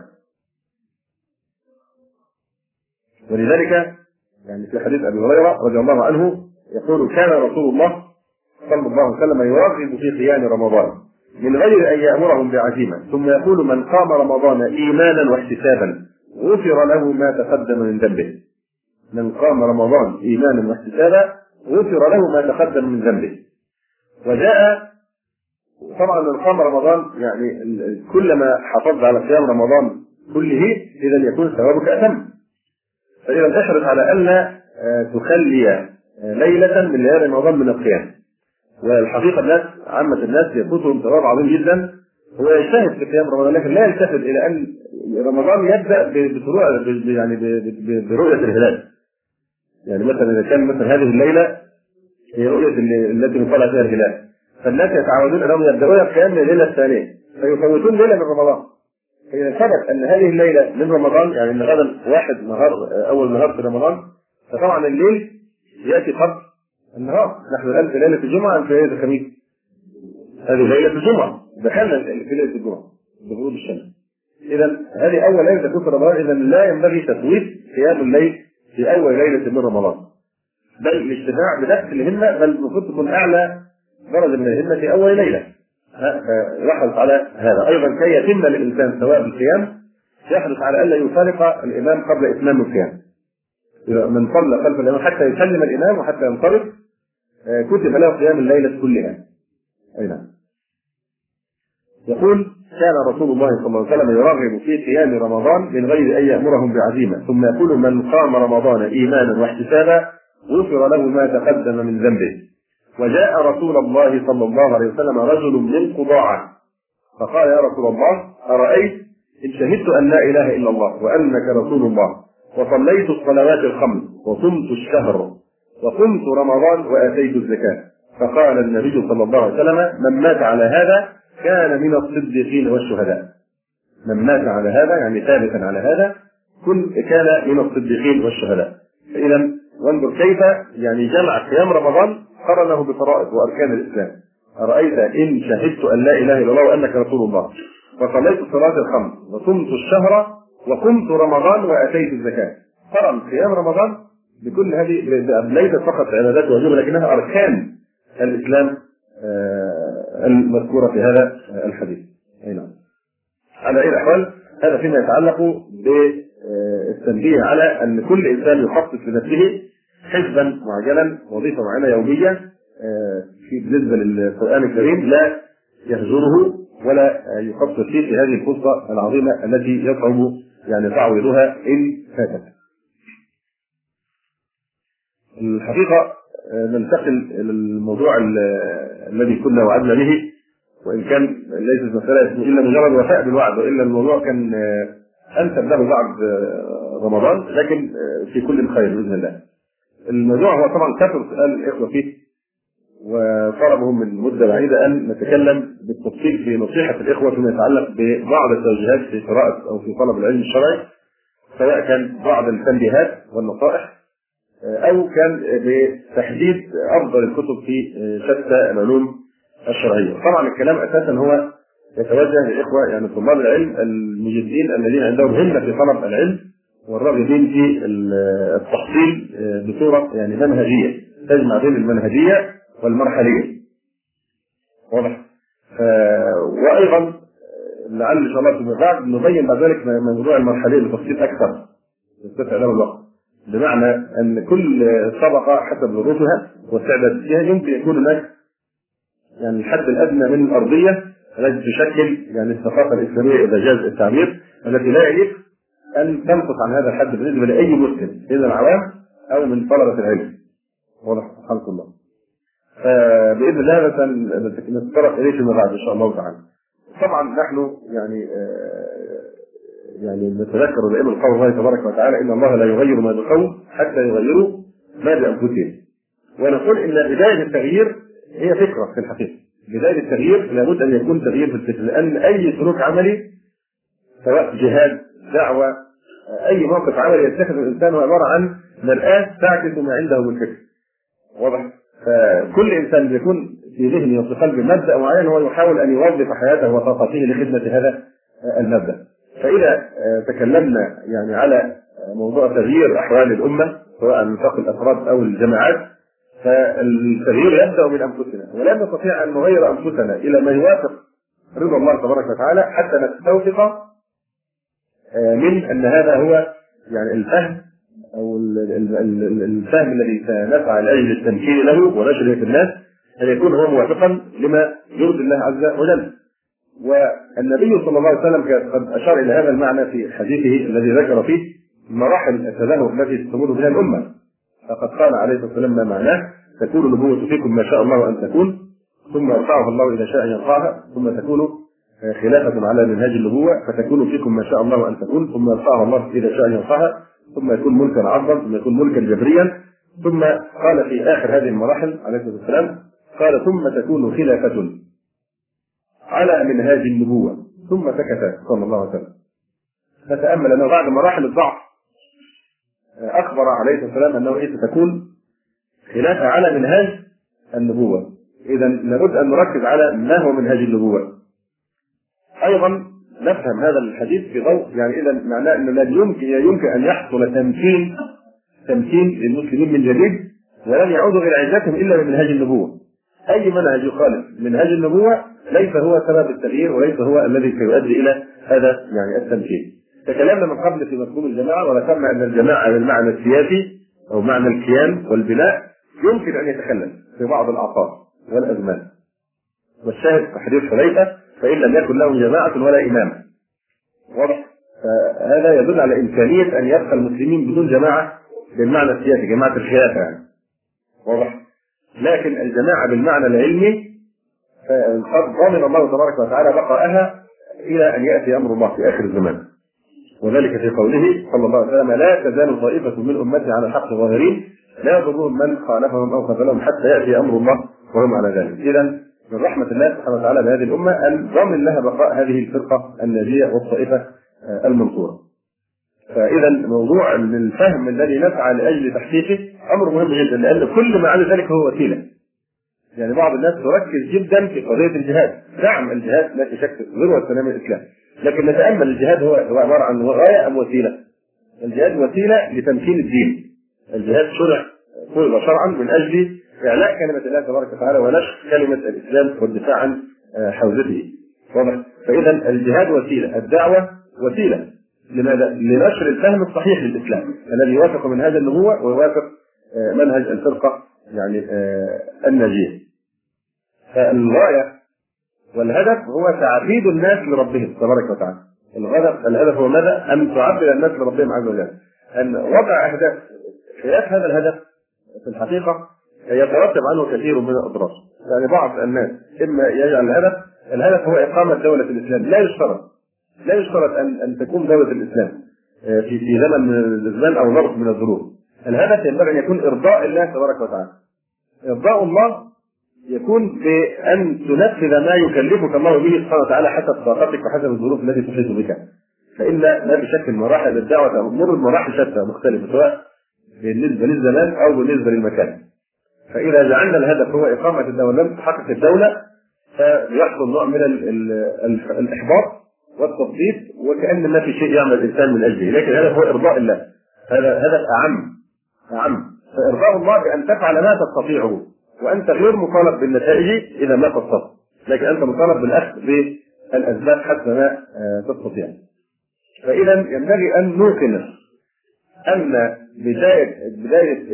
ولذلك يعني في حديث أبي هريرة رضي الله عنه يقول كان رسول الله صلى الله عليه وسلم يرغب في قيام رمضان من غير أن يأمرهم بعزيمة. ثم يقول من قام رمضان إيمانا واحتسابا غفر له ما تقدم من ذنبه. من قام رمضان إيمانا واحتسابا غفر له ما تقدم من ذنبه. وجاء طبعا من قام رمضان يعني كلما حافظت على صيام رمضان كله إذا يكون ثوابك أتم. فإذا احرص على الا تخلي ليلة من ليالي رمضان من القيام. والحقيقة الناس عامة الناس يفوتهم ثواب عظيم جدا. هو يجتهد في قيام رمضان لكن لا يلتفت إلى أن رمضان يبدأ بطلوع يعني برؤية الهلال. يعني مثلا إذا كان مثلا هذه الليلة هي رؤية التي يطلع فيها الهلال. فالناس يتعودون انهم يبداون القيام من الليلة الثانية. فيفوتون ليلة من رمضان. فإذا ثبت أن هذه الليلة من رمضان يعني إن غدا واحد نهار أول نهار في رمضان فطبعا الليل يأتي قبل النهار نحن الآن في ليلة الجمعة في ليلة الخميس؟ هذه ليلة الجمعة. دخلنا في ليلة الجمعة بغروب الشمس. اذا هذه أول ليلة تكون في رمضان اذا لا ينبغي تفويت قيام الليل في أول ليلة من رمضان. بل الاجتماع بنفس الهمة بل المفروض تكون أعلى درجة من الهمة في أول ليلة. يحرص على هذا. أيضا كي يتم للإنسان سواء بالقيام يحرص على الا يفارق الإمام قبل إتمام القيام من صلى خلف الإمام حتى يسلم الإمام وحتى ينصرف. كتب له قيام الليلة كلها. أي نعم. يقول كان رسول الله صلى الله عليه وسلم يرغب في قيام رمضان من غير أن يأمرهم بعزيمة. ثم يقول من قام رمضان إيمانا واحتسابا غفر له ما تقدم من ذنبه. وجاء رسول الله صلى الله عليه وسلم رجل من قضاعة. فقال يا رسول الله أرأيت إن شهدت أن لا إله إلا الله وأنك رسول الله وصليت الصلوات الخمس وصمت الشهر وصمت رمضان وآتيت الزكاة. فقال النبي صلى الله عليه وسلم من مات على هذا كان من الصديقين والشهداء. من مات على هذا يعني ثابتا على هذا كن كان من الصديقين والشهداء. فاذا وانظر كيف يعني جمع قيام رمضان قرنه بفرائض وأركان الإسلام. أرأيت إن شهدت أن لا إله إلا الله وأنك رسول الله. وصليت الصلاه الخمس وصمت الشهر وقمت رمضان وآتيت الزكاة. قرن قيام رمضان بكل هذه ليست فقط عبادات واجبه لكنها أركان الإسلام المذكورة في هذا الحديث. أي نعم. على أي الأحوال هذا فيما يتعلق بالتنبيه على أن كل إنسان يخصص لنفسه حزبا معجلا وظيفة معينة يومية في بالنسبة للقرآن الكريم لا يهجره ولا يخصص فيه في هذه الفرصة العظيمة التي يصعب يعني تعويضها إن فاتت. الحقيقة ننتقل إلى الموضوع الذي كنا وعدنا به وإن كان ليست مسألة إلا مجرد وفاء بالوعد وإلا الموضوع كان أنسب له بعد رمضان لكن في كل خير بإذن الله. الموضوع هو طبعا كثر سؤال الإخوة فيه وطلبهم من مدة بعيدة أن نتكلم بالتفصيل في نصيحة الإخوة فيما يتعلق ببعض التوجيهات في قراءة أو في طلب العلم الشرعي سواء كان بعض التنبيهات والنصائح أو كان بتحديد أفضل الكتب في شتى العلوم الشرعية. طبعا الكلام أساسا هو يتوجه للإخوة يعني طلاب العلم المجدين الذين عندهم همة في طلب العلم والراغبين في التحصيل بصورة يعني منهجية تجمع بين المنهجية والمرحلية. واضح؟ وأيضا لعل إن شاء الله فيما بعد نبين بعد ذلك موضوع المرحلية بتفصيل أكثر له الوقت بمعنى أن كل طبقه حسب ظروفها واستعداداتها يمكن يكون هناك يعني الحد الأدنى من الأرضية التي تشكل يعني الثقافة الإسلامية اذا جاز التعبير التي لا يليق أن تنقص عن هذا الحد بالنسبة لأي مسلم من العوام أو من طلبة العلم. واضح حلق الله. فبإذن الله نتطرق إليه فيما بعد إن شاء الله تعالى. طبعا نحن يعني يعني نتذكر دائما قول الله تبارك وتعالى إن الله لا يغير ما بقوم حتى يغيروا ما بأنفسهم. ونقول إن بداية التغيير هي فكرة في الحقيقة. بداية التغيير لابد أن يكون تغيير في الفكر لأن أي سلوك عملي سواء جهاد دعوة أي موقف عملي يتخذ الإنسان هو عبارة عن مرآة تعكس ما عنده من فكر. واضح؟ فكل إنسان بيكون في ذهنه وفي قلبه مبدأ معين هو يحاول أن يوظف حياته وطاقته لخدمة هذا المبدأ. فإذا تكلمنا يعني على موضوع تغيير أحوال الأمة سواء على نطاق الأفراد أو الجماعات فالتغيير يبدأ من أنفسنا ولا نستطيع أن نغير أنفسنا إلى ما يوافق رضا الله تبارك وتعالى حتى نستوثق من أن هذا هو يعني الفهم أو الفهم الذي سنسعى لاجل التمكين له ونشره في الناس أن يكون هو موافقا لما يرضي الله عز وجل. والنبي صلى الله عليه وسلم قد أشار إلى هذا المعنى في حديثه الذي ذكر فيه مراحل التدهور التي تمر بها الأمة. فقد قال عليه الصلاة والسلام ما معناه تكون النبوة فيكم ما شاء الله أن تكون ثم يرفعها الله اذا شاء يرفعها ثم تكون خلافة على منهاج النبوة فتكون فيكم ما شاء الله أن تكون ثم يرفعها الله اذا شاء يرفعها ثم يكون ملكا عظما ثم يكون ملكا جبريا ثم قال في آخر هذه المراحل عليه الصلاة والسلام قال ثم تكون خلافة على منهاج النبوة. ثم سكت صلى الله عليه وسلم. فتأمل أنه بعد مراحل الضعف أخبر عليه الصلاة والسلام أنه إيه ستكون خلافة على منهاج النبوة. إذا لابد أن نركز على ما هو منهاج النبوة. أيضا نفهم هذا الحديث في ضوء يعني إذا معناه أنه لا يمكن يمكن أن يحصل تمكين تمكين للمسلمين من جديد ولن يعودوا إلى عزتهم إلا بمنهاج النبوة. أي منهج يخالف منهاج النبوة؟ ليس هو سبب التغيير وليس هو الذي سيؤدي إلى هذا يعني التمكين. تكلمنا من قبل في مفهوم الجماعة وذكرنا أن الجماعة بالمعنى السياسي أو معنى الكيان والبناء يمكن أن يتكلم في بعض الاعصار والأزمان. والشاهد في حديث حذيفة فإن لم يكن له جماعة ولا إمام. واضح؟ فهذا يدل على إمكانية أن يبقى المسلمين بدون جماعة بالمعنى السياسي جماعة الخلافة يعني. واضح؟ لكن الجماعة بالمعنى العلمي قد ضمن الله تبارك وتعالى بقاءها إلى أن يأتي أمر الله في آخر الزمان وذلك في قوله صلى الله عليه وسلم لا تزال طائفه من أمتي على الحق ظاهرين لا يضرهم من خالفهم أو خذلهم حتى يأتي أمر الله وهم على ذلك. إذا من رحمة الله سبحانه وتعالى بهذه الأمة أن ضمن لها بقاء هذه الفرقة الناجية والطائفة المنصورة. فإذا موضوع الفهم الذي نسعى لأجل تحقيقه أمر مهم جدا لأن كل ما عدا ذلك هو وسيلة. يعني بعض الناس تركز جدا في قضية الجهاد، نعم الجهاد لا شك ذروه سلام الاسلام، لكن نتأمل الجهاد هو هو عبارة عن غايه أم وسيلة؟ الجهاد وسيلة لتمكين الدين. الجهاد شرع فرض شرعا من أجل إعلاء كلمة الله تبارك وتعالى ونشر كلمة الإسلام والدفاع عن حوزته. واضح؟ فاذا الجهاد وسيلة، الدعوة وسيلة لماذا؟ لنشر الفهم الصحيح للإسلام الذي يوافق منهج النبوة ويوافق منهج الفرقة يعني الناجية. فالغايه والهدف هو تعبيد الناس لربهم تبارك وتعالى. الهدف الهدف هو ماذا؟ أن تعبد الناس لربهم عز وجل. أن وضع اهداف خلاف هذا الهدف في الحقيقة يترتب عنه كثير من الاضرار. يعني بعض الناس إما يجعل الهدف الهدف هو إقامة دولة الإسلام، لا يشترط لا يشترط ان أن تكون دولة الإسلام في في زمن من الزمان أو ظرف من الظروف. الهدف ينبغي أن يكون إرضاء الله تبارك وتعالى. إرضاء الله يكون بأن تنفذ ما يكلفك الله به سبحانه وتعالى حسب طاقتك وحسب الظروف التي تحيط بك. فإن لا بشك من مراحل الدعوة تمر بمراحل شتى مختلفة سواء بالنسبة للزمان أو بالنسبة للمكان. فإذا جعلنا الهدف هو إقامة الدولة لم تحقق الدولة فيحصل نوع من ال ال ال الإحباط والتبسيط وكأن ما في شيء يعمل الإنسان من أجله، لكن الهدف هو إرضاء الله. هذا هدف اعم أعم فإرضاء الله بأن تفعل ما تستطيعه وأنت غير مطالب بالنتائج إذا ما قصرت. لكن أنت مطالب بالأخذ بالأسباب حتى ما آه، تستطيع. فإذا ينبغي أن نوقن أن بداية بداية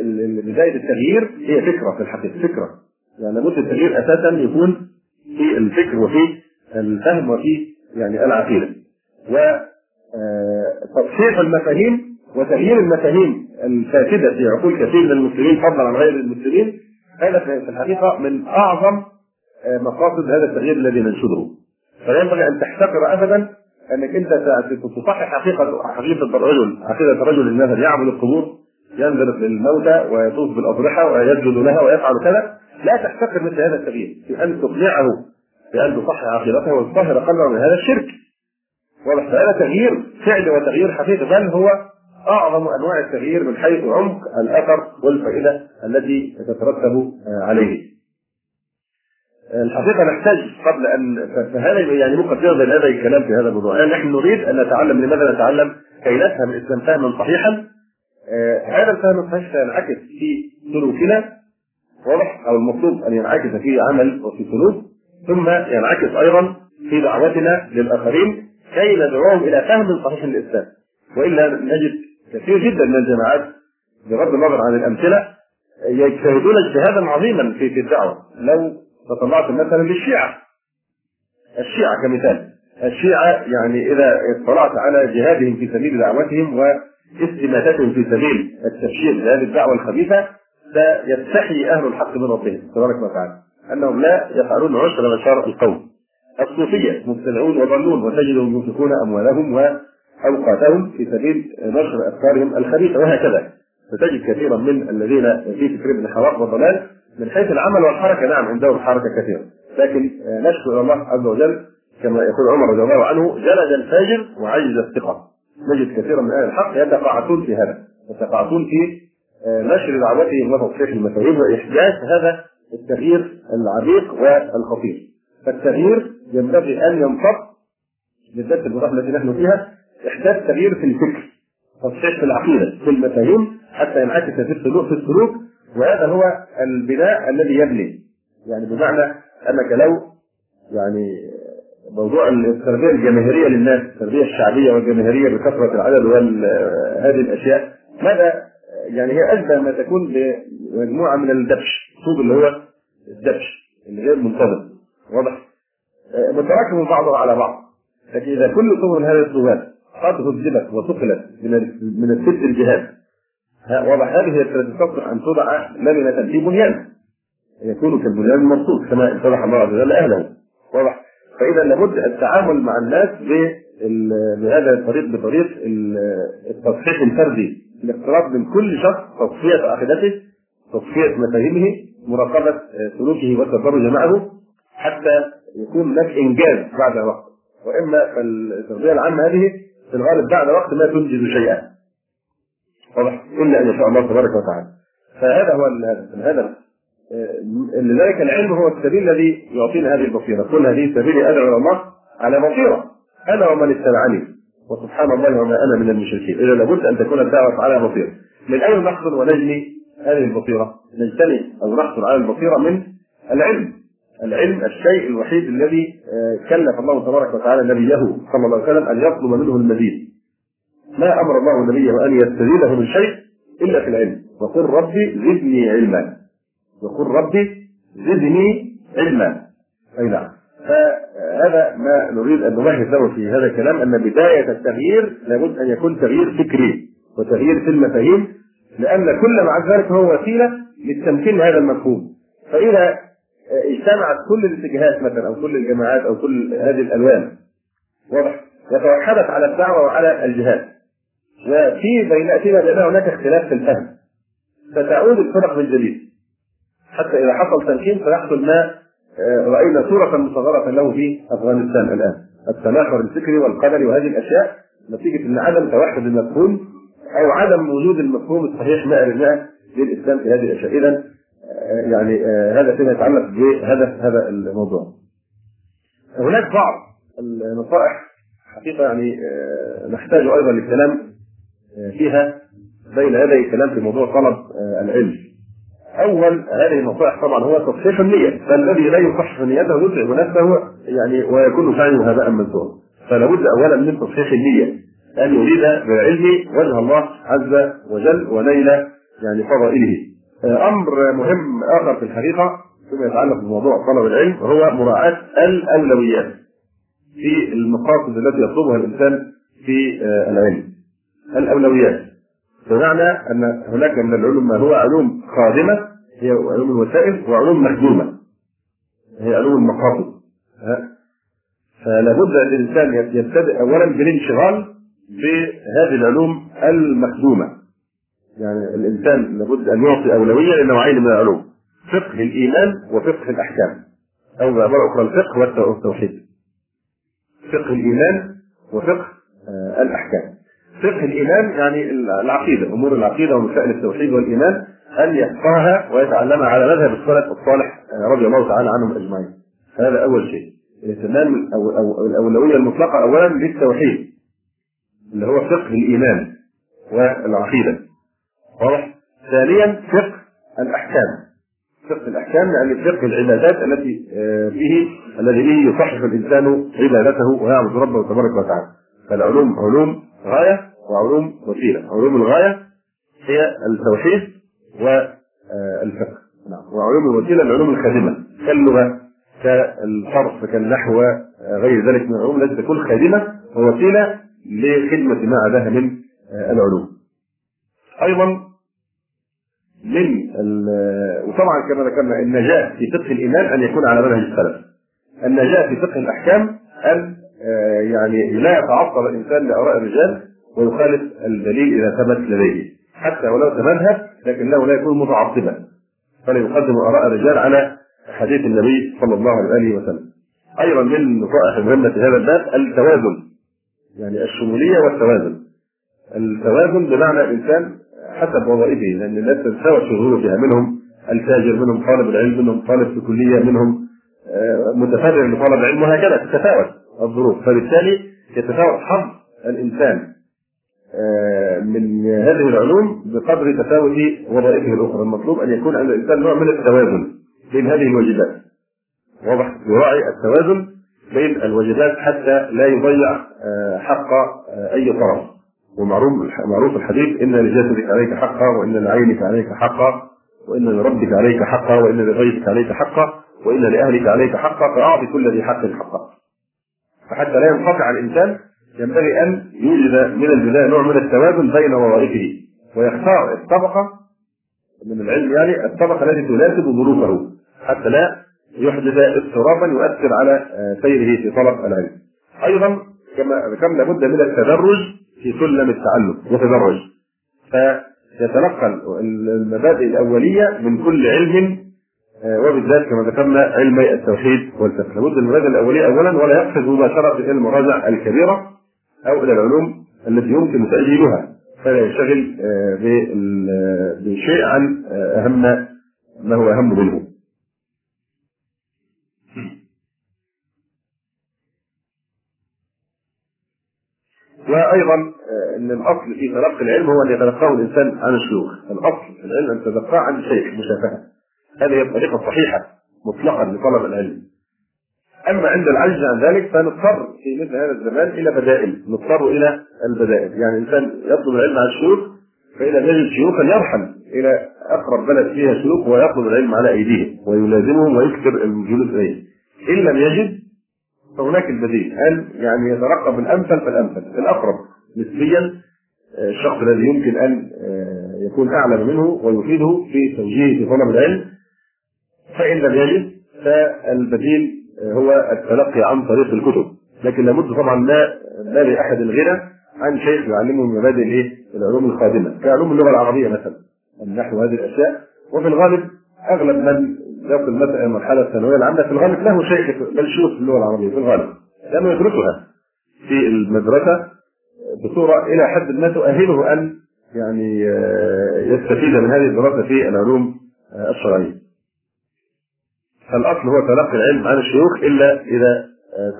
بداية التغيير هي فكرة في الحقيقة فكرة. يعني لابد التغيير أساسا يكون في الفكر وفي الفهم وفي يعني العقيدة. وتصحيح آه، المفاهيم وتغيير المفاهيم الفاسدة في عقول كثير من المسلمين فضلا عن غير المسلمين هذا في الحقيقة من أعظم آه، مقاصد هذا التغيير الذي ننشده. فينبغي أن تحتقر ابدا أنك أنت تصحح حقيقه حقيقة الرجل عقيده الرجل الذي يعبد القبور ينزل للموتى ويطوف بالأضرحة ويسجد لها ويفعل كذا. لا تحتقر مثل هذا التغيير بان تقنعه بان تصحح عقيدته وتطهر قلبه من هذا الشرك. واضح هذا تغيير فعل وتغيير حقيقي بل هو أعظم أنواع التغيير من حيث عمق الأثر والفائدة التي تترتب عليه. الحقيقة نحتاج قبل أن فهذا يعني مقدمه بين هذا الكلام في هذا الموضوع، يعني نحن نريد أن نتعلم لماذا نتعلم؟ كي نفهم الإسلام فهما صحيحا. آه هذا الفهم الصحيح سينعكس في سلوكنا واضح أو المطلوب أن ينعكس في عمل وفي سلوك ثم ينعكس أيضا في دعوتنا للآخرين كي ندعوهم إلى فهم صحيح للإسلام وإلا نجد كثير جدا من الجماعات بغض النظر عن الأمثلة يجتهدون اجتهادا عظيما في في الدعوة. لو تطلعت مثلا للشيعة. الشيعة كمثال. الشيعة يعني إذا اطلعت على جهادهم في سبيل دعوتهم واستماتتهم في سبيل التبشير بهذه الدعوة الخبيثة سيستحي أهل الحق من ربهم تبارك وتعالى. أنهم لا يفعلون عشر مشار القوم. الصوفية مبتدعون وضلون وتجدهم ينفقون أموالهم واوقاتهم في سبيل نشر أفكارهم الخبيثة وهكذا. فتجد كثيرا من الذين في فكرهم الانحراف والضلال من حيث العمل والحركة. نعم عندهم حركة كثيرة. لكن نشكر الله عز وجل كما يقول عمر رضي الله عنه جلد الفاجر وعجز الثقة. نجد كثيرا من أهل الحق يتقاعسون في هذا يتقاعسون في آه، نشر دعوتهم وتصحيح المفاهيم وإحداث هذا التغيير العميق والخطير. فالتغيير ينبغي أن ينصب بالذات المرحلة التي نحن فيها إحداث تغيير في الفكر تصحيح في العقيدة في المفاهيم حتى ينعكس في السلوك في السلوك وهذا هو البناء الذي يبني. يعني بمعنى أنك لو يعني موضوع التربية الجماهيرية للناس التربية الشعبية والجماهيرية بكثرة العدد وهذه الأشياء ماذا يعني هي اشبه ما تكون بمجموعه من الدبش الطوب اللي هو الدبش اللي غير منتظم. واضح؟ متراكم بعضها على بعض. لكن إذا كل طوب من هذه الطوبات قد هذبت وثقلت من من الست الجهات واضح. هذه التي تستطيع أن توضع لبنه في بنيان. يكون كالبنيان المرصوص كما اتضح الله عز وجل أهله. واضح. فإذا لابد التعامل مع الناس بهذا الطريق بطريق التصحيح الفردي. الاقتراب من كل شخص تصفية عقيدته تصفية مفاهيمه مراقبة سلوكه والتدرج معه حتى يكون هناك إنجاز بعد وقت وإما فالتربيه العامة هذه في الغالب بعد وقت لا تنجز شيئا. واضح؟ الا أن يشاء الله تبارك وتعالى. فهذا هو الهدف لذلك العلم هو السبيل الذي يعطينا هذه البصيرة. كل هذه سبيلي أدعو إلى الله على بصيرة. أنا ومن اتبعني. وسبحان الله وما أنا من المشركين. إذا لابد أن تكون الدعوة على بصيرة. من أين نحصل ونجني هذه البصيرة؟ نجتني أو نحصل على البصيرة من العلم. العلم الشيء الوحيد الذي آه، كلف الله تبارك وتعالى نبيه صلى الله عليه وسلم أن يطلب منه المزيد. ما أمر الله نبيه أن يستزيده من شيء إلا في العلم. وقل ربي زدني علما. وقل ربي زدني علما. أي نعم. فهذا ما نريد أن نمهد له في هذا الكلام أن بداية التغيير لابد أن يكون تغيير فكري وتغيير في المفاهيم لأن كل مع ذلك هو وسيلة للتمكين هذا المفهوم. فإذا اجتمعت كل الاتجاهات مثلا أو كل الجماعات أو كل هذه الألوان. واضح؟ وتوحدت على الدعوة وعلى الجهاد. وفي بين فيما بينها هناك اختلاف في الفهم. فتعود الفرق من جديد حتى إذا حصل تمكين فيحصل ما آه، رأينا صورة مصغرة له في أفغانستان الآن. التناحر الفكري والقدري وهذه الأشياء نتيجة إن عدم توحد المفهوم أو عدم وجود المفهوم الصحيح 100% للإسلام في هذه الأشياء. اذا يعني هذا فيما يتعلق بهدف هذا الموضوع. هناك بعض النصائح حقيقة يعني نحتاج أيضا للكلام فيها بين يدي كلام في موضوع طلب العلم. اول هذه النصائح طبعا هو تصحيح النية فالذي لا يصحح نيته يتعب نفسه يعني ويكون سعيه هباء منثورا فلا بد اولا من تصحيح النية أن يريد بالعلم وجه الله عز وجل ونيل يعني فضائله. أمر مهم آخر في الحقيقة فيما يتعلق بموضوع طلب العلم وهو مراعاة الأولويات في المقاصد التي يطلبها الإنسان في العلم. الأولويات. بمعنى أن هناك من العلوم ما هو علوم خادمه هي علوم الوسائل وعلوم مخدومة. هي علوم المقاصد. فلا بد الإنسان يبتدئ اولا بالانشغال بهذه العلوم المخدومة. يعني الإنسان لابد أن يعطي أولوية لنوعين من العلوم. فقه الإيمان وفقه الأحكام. أو بعباره أخرى الفقه والتوحيد. فقه الإيمان وفقه الأحكام. فقه الإيمان يعني العقيدة أمور العقيدة ومسائل التوحيد والإيمان أن يفقهها ويتعلمها على مذهب السلف الصالح رضي الله تعالى عنهم أجمعين. هذا أول شيء. الاهتمام أو أو الأولوية المطلقة اولا للتوحيد اللي هو فقه الإيمان والعقيدة. واضح ثانيا فقه الأحكام. فقه الأحكام يعني فقه العبادات التي به الذي به يصحح الإنسان عبادته ويعبد ربه تبارك وتعالى. فالعلوم علوم غاية وعلوم وسيلة. علوم الغاية هي التوحيد والفقه نعم. وعلوم الوسيلة العلوم الخادمة. كاللغة كالصرف كالنحو غير ذلك من العلوم التي تكون خادمة ووسيلة لخدمة ما عداها من العلوم. أيضا من وطبعا كما ذكرنا النجاة في فقه الايمان أن يكون على منهج السلف. النجاة في فقه الأحكام أن يعني لا يتعطل الإنسان لآراء الرجال ويخالف الدليل إذا ثبت لديه حتى ولو تمذهب لكنه لا يكون متعصبا فلا يقدم آراء الرجال على حديث النبي صلى الله عليه وسلم. أيضا من النصائح المهمه في هذا الباب التوازن يعني الشمولية والتوازن. التوازن بمعنى الإنسان حسب وظائفه لأن الناس تتفاوت شغله منهم التاجر منهم طالب العلم منهم طالب في كليه منهم متفرغ لطلب العلم وهكذا تتفاوت الظروف. فبالتالي يتفاوت حظ الإنسان من هذه العلوم بقدر تفاوت وظائفه الأخرى. المطلوب أن يكون عند الإنسان نوع من التوازن بين هذه الواجبات. واضح يراعي التوازن بين الواجبات حتى لا يضيع حق أي طرف ومعروف معروف الحديث إن لجسدك عليك حقا وإن لعينك عليك حقا وإن لربك عليك حقا وإن لغيرك عليك حقا وإن لأهلك عليك حقا فأعطي كل ذي حق حقا فحتى لا ينقطع الإنسان ينبغي أن يوجد من البدايه نوع من التوازن بين وظائفه ويختار الطبقة من العلم يعني الطبقة التي تناسب ظروفه حتى لا يحدث اضطرابا يؤثر على سيره في طلب العلم. أيضا كما ذكرنا لابد من التدرج في سلم التعلم يتدرج. فيتنقل المبادئ الأولية من كل علم وبالذات كما ذكرنا علمي التوحيد والفقه. لابد من المبادئ الأولية اولا ولا يقفز مباشرة إلى المراجع الكبيرة أو إلى العلوم التي يمكن تأجيلها. فلا ينشغل بشيء عن أهم ما هو أهم منه. وأيضا إن الأصل في تلقي العلم هو ان يتلقاه الإنسان عن الشيوخ، الأصل في العلم أن تتلقاه عن الشيخ مشافهة. هذه الطريقة الصحيحة مطلقا لطلب العلم. أما عند العجز عن ذلك فنضطر في مثل هذا الزمان إلى بدائل، نضطر إلى البدائل، يعني الإنسان يطلب العلم عن الشيوخ فإذا يجد شيوخا يرحل إلى أقرب بلد فيها شيوخ ويطلب العلم على أيديهم ويلازمهم ويكثر الجلوس إليهم. إن لم يجد فهناك البديل. ان يعني يترقب الأمثل؟ فالأمثل. الأقرب نسبيا الشخص الذي يمكن أن يكون أعلم منه ويفيده في توجيهه في طلب العلم. فإن لم يجد فالبديل هو التلقي عن طريق الكتب. لكن لابد طبعا لا ما لأحد الغنى عن شيخ يعلمه مبادئ الإيه؟ العلوم القادمة. كعلوم اللغة العربية مثلا. النحو هذه الأشياء. وفي الغالب أغلب من يصل مثلا المرحلة الثانوية العامة في الغالب له شيخ بل شيوخ في اللغة العربية في الغالب لأنه يدرسها في المدرسة بصورة إلى حد ما تؤهله أن يعني آه، يستفيد من هذه الدراسة في العلوم آه، الشرعية. فالأصل هو تلقي العلم عن الشيوخ إلا إذا آه،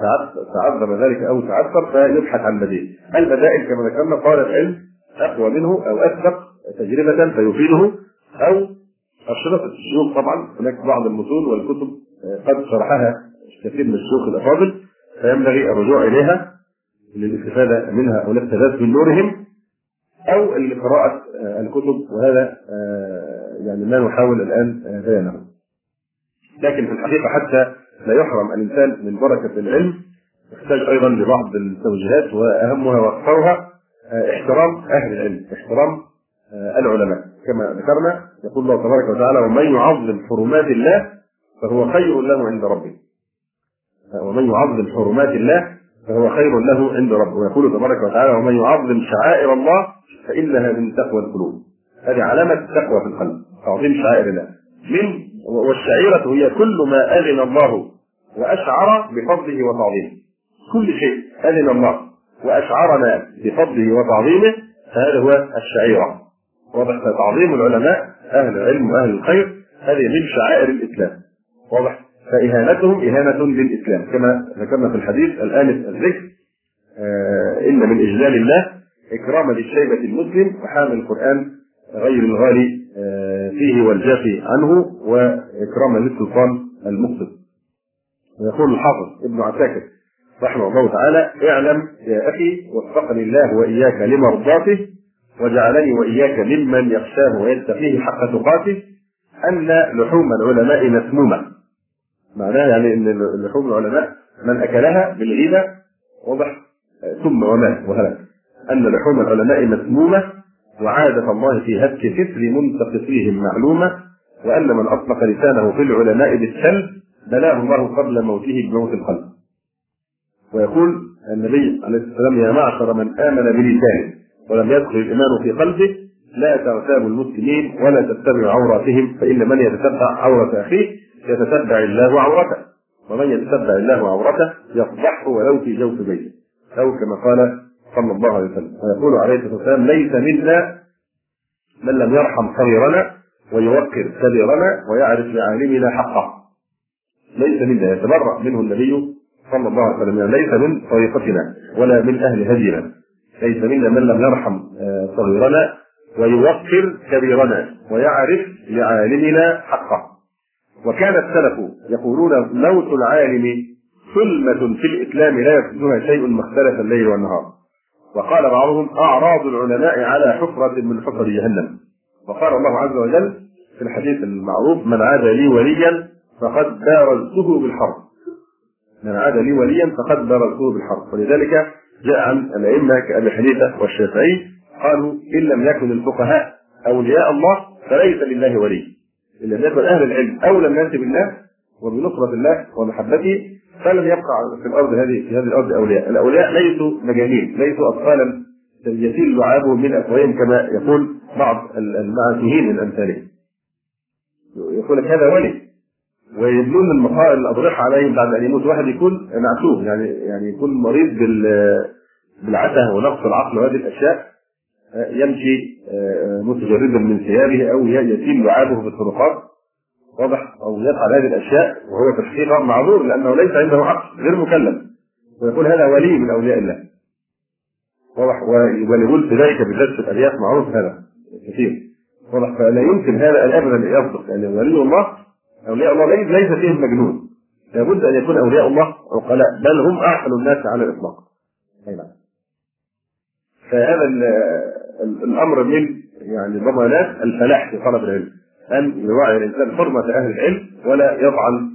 تعذر ذلك أو تعثر فيبحث عن بديل. البدائل كما ذكرنا قال العلم أقوى منه أو أسبق تجربة فيفيده أو اشرطه الشيوخ طبعا. هناك بعض المتون والكتب قد شرحها كثير من الشيوخ الأفاضل. فينبغي الرجوع إليها للاستفادة منها أو الاقتباس من نورهم أو لقراءه آه، الكتب. وهذا آه، يعني ما نحاول الآن آه، بيانه. لكن في الحقيقة حتى لا يحرم الإنسان من بركة العلم. يحتاج أيضا لبعض التوجيهات وأهمها وأكثرها احترام أهل العلم، احترام العلماء. كما ذكرنا يقول الله تبارك وتعالى ومن يعظم حرمات الله فهو خير له عند ربه. ومن يعظم حرمات الله فهو خير له عند ربه. ويقول تبارك وتعالى ومن يعظم شعائر الله فإنها من تقوى القلوب. هذه علامة التقوى في القلب تعظيم شعائر الله. من والشعيرة هي كل ما أذن الله وأشعر بفضله وتعظيمه. كل شيء أذن الله وأشعرنا بفضله وتعظيمه فهذا هو الشعيرة. واضح؟ تعظيم العلماء أهل العلم وأهل الخير هذه من شعائر الإسلام. واضح؟ فإهانتهم إهانة للإسلام. كما ذكرنا في الحديث الآنف الذكر آه إن من إجلال الله إكراما للشيبة المسلم وحامل القرآن غير الغالي آه فيه والجافي عنه وإكراما للسلطان المقصد. ويقول الحافظ ابن عساكر رحمه الله تعالى اعلم يا أخي وفقني الله وإياك لمرضاته وجعلني وإياك ممن يخشاه ويتقيه حق تقاته أن لحوم العلماء مسمومة. معناها يعني إن لحوم العلماء من أكلها بالغيبة واضح ثم ومات وهلك. أن لحوم العلماء مسمومة وعادة الله في هتك كسر منتقصيهم معلومة وأن من أطلق لسانه في العلماء بالسلب بلاه الله قبل موته بموت القلب. ويقول النبي عليه الصلاة والسلام يا معشر من آمن بلسانه. ولم يدخل الإيمان في قلبه لا تغتابوا المسلمين ولا تتبعوا عوراتهم فإن من يتتبع عورة أخيه يتتبع الله عورته. ومن يتتبع الله عورته يفضحه ولو في جوف بيته. أو كما قال صلى الله عليه وسلم ويقول عليه الصلاة والسلام ليس منا من لم يرحم صغيرنا ويوقر كبيرنا ويعرف لعالمنا حقه. ليس منا يتبرأ منه النبي صلى الله عليه وسلم ليس من طريقتنا ولا من أهل هدينا. ليس منا من لم يرحم آه، صغيرنا ويوقر كبيرنا ويعرف لعالمنا حقه. وكان السلف يقولون موت العالم ثلمة في الإسلام لا يفسدها شيء ما اختلف الليل والنهار. وقال بعضهم أعراض العلماء على حفرة من حفر جهنم. وقال الله عز وجل في الحديث المعروف من عاد لي وليا فقد بارزته بالحرب. من عاد لي وليا فقد بارزته بالحرب. ولذلك جاء عن الأئمة كأبي حنيفة والشافعي قالوا إن لم يكن الفقهاء أولياء الله فليس لله ولي. إن لم يكن أهل العلم أولى الناس بالله وبنصرة الله ومحبته فلم يبقى في الأرض هذه في هذه الأرض أولياء، الأولياء ليسوا مجانين، ليسوا أطفالا. يسيل لعابهم من أفواههم كما يقول بعض المعاتهين من أمثالهم. يقول لك هذا ولي. ويبنون المقال الأضرحة عليهم بعد أن يموت واحد يكون معتوه يعني يعني يكون مريض بال بالعته ونقص العقل وهذه الأشياء يمشي آه، متجردا من ثيابه أو يتيم لعابه في الطرقات واضح؟ أو يفعل هذه الأشياء وهو الحقيقة معذور لأنه ليس عنده عقل غير مكلف. ويقول هذا ولي من أولياء الله. واضح؟ وليقول ذلك بالذات في الأرياف معروف هذا كثير. واضح؟ فلا يمكن هذا ابدا ان يصدق. يعني ولي الله أولياء الله ليس فيهم مجنون. لابد أن يكون أولياء الله عقلاء بل هم اعقل الناس على الإطلاق. أي نعم. فهذا الأمر من يعني ضمانات الفلاح في طلب العلم. أن يراعي الإنسان حرمة أهل العلم ولا يطعن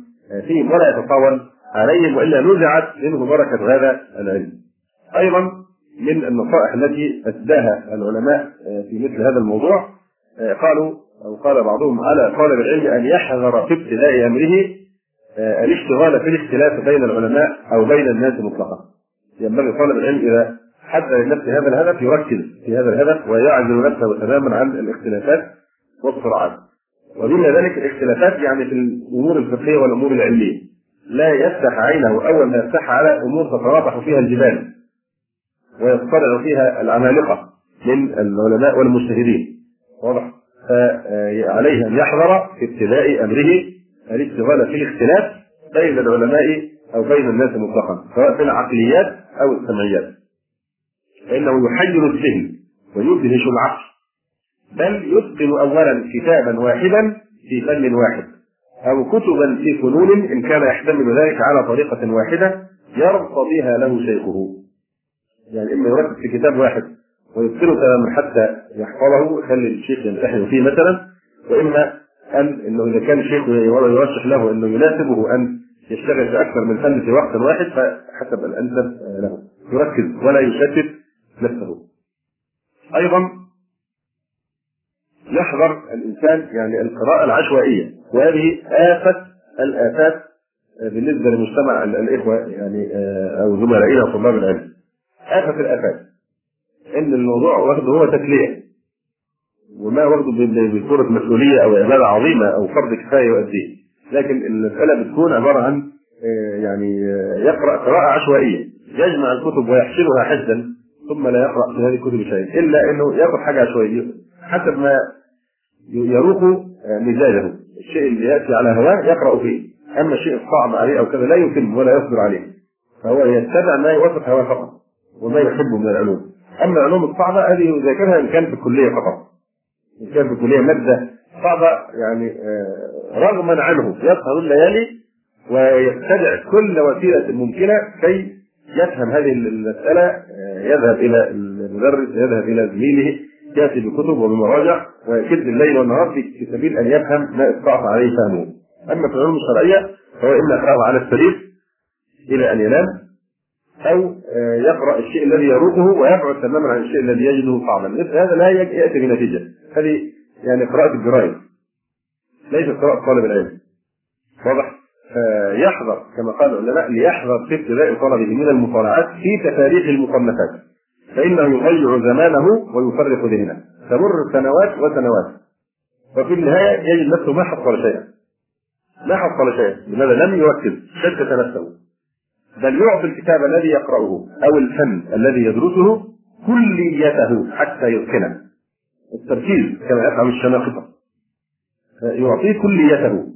فيهم ولا يتطاول عليهم وإلا نزعت منه بركة هذا العلم. أيضا من النصائح التي اسداها العلماء في مثل هذا الموضوع قالوا أو قال بعضهم على طالب العلم أن يحذر في ابتداء أمره الاشتغال في الاختلاف بين العلماء أو بين الناس مطلقا. ينبغي طالب العلم إذا حتى لنفسه هذا الهدف يركز في هذا الهدف ويعزل نفسه تماما عن الاختلافات والصراعات. ومن ذلك الاختلافات يعني في الأمور الفقهية والأمور العلمية. لا يفتح عينه أول ما يفتح على أمور تتراضح فيها الجبال ويصطلع فيها العمالقة من العلماء والمجتهدين واضح فعليه أن يحذر في ابتداء أمره الاشتغال في الاختلاف بين العلماء أو بين الناس مطلقا سواء في العقليات أو السمعيات. فإنه يحير الذهن ويدهش العقل بل يتقن اولا كتابا واحدا في فن واحد أو كتبا في فنون إن كان يحتمل ذلك على طريقة واحدة يرتضيها له شيخه. يعني إما يركز في كتاب واحد ويتقنه تماما حتى يحفظه يخلي الشيخ يمتحن فيه مثلا وإما أن إنه إذا كان الشيخ يرشح له إنه يناسبه أن يشتغل في أكثر من فن في وقت واحد فحسب الانسب له. يركز ولا يشتت نفسه. أيضا يحذر الإنسان يعني القراءه العشوائية وهذه آفة الآفات بالنسبة لمجتمع الإخوة يعني أو زملائنا طلاب العلم. آفة الآفات. إن الموضوع واخده هو تسليه وما واخده بصوره مسؤولية أو عباده عظيمة أو فرض كفاية يؤديه. لكن المسألة بتكون عبارة عن يعني يقرأ قراءة عشوائية. يجمع الكتب ويحشرها حزا ثم لا يقرأ في هذه الكتب شيئا. إلا إنه ياخذ حاجة عشوائية حسب ما يروق مزاجه. الشيء اللي يأتي على هواه يقرأ فيه. أما الشيء الصعب عليه أو كذا لا يتم ولا يصبر عليه. فهو يتبع ما يوافق هواه فقط وما يحبه من العلوم. اما العلوم الصعبة هذه يذاكرها إن كان في الكلية فقط إن كان في الكلية مادة صعبة يعني رغما عنه يسهر الليالي ويتبع كل وسيلة ممكنة كي يفهم هذه المسألة يذهب إلى المدرس يذهب إلى زميله يأتي بكتب وبمراجع ويكد الليل والنهار في سبيل أن يفهم ما استطاع عليه فهمه. أما في العلوم الشرعية فهو إما يقراه على السرير إلى أن ينام أو يقرأ الشيء الذي يروقه ويبعد تماما عن الشيء الذي يجده صعبا مثل هذا لا يأتي بنتيجة. هذه يعني قراءة الجرايد ليست قراءة طالب العلم. واضح؟ يحذر كما قال العلماء ليحذر في ابتداء طلبه من المطالعات في تفاريح المصنفات. فإنه يضيع زمانه ويفرق ذهنه. تمر سنوات وسنوات. وفي النهاية يجد نفسه ما حصل شيئا. ما حصل شيئا. لماذا؟ لم يركز. شتت نفسه. بل يعطي الكتاب الذي يقرأه أو الفن الذي يدرسه كليته حتى يتقنه. التركيز كما يفعل الشناقطة. يعطيه كليته.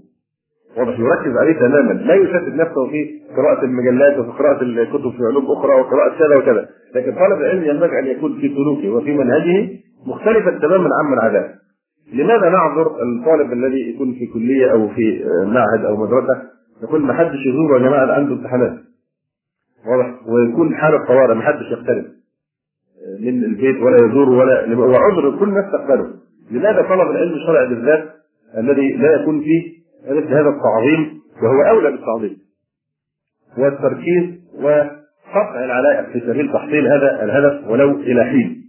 واضح يركز عليه تماما. لا يشتت نفسه في قراءة المجلات وفي قراءة الكتب في علوم أخرى وقراءة كذا وكذا. لكن طالب العلم ينبغي أن يكون في سلوكه وفي منهجه مختلفا تماما عمن عداه لماذا نعذر الطالب الذي يكون في كلية أو في معهد أو مدرسة؟ يقول ما حدش يزور يا جماعة عنده امتحانات. واضح؟ ويكون حالة طوارئ ما حدش يقترب من البيت ولا يزور ولا هو عذر كل الناس تقبله لماذا طلب العلم الشرعي بالذات الذي لا يكون فيه مثل هذا التعظيم وهو أولى بالتعظيم؟ والتركيز وقطع العلائق في سبيل تحصيل هذا الهدف ولو إلى حين.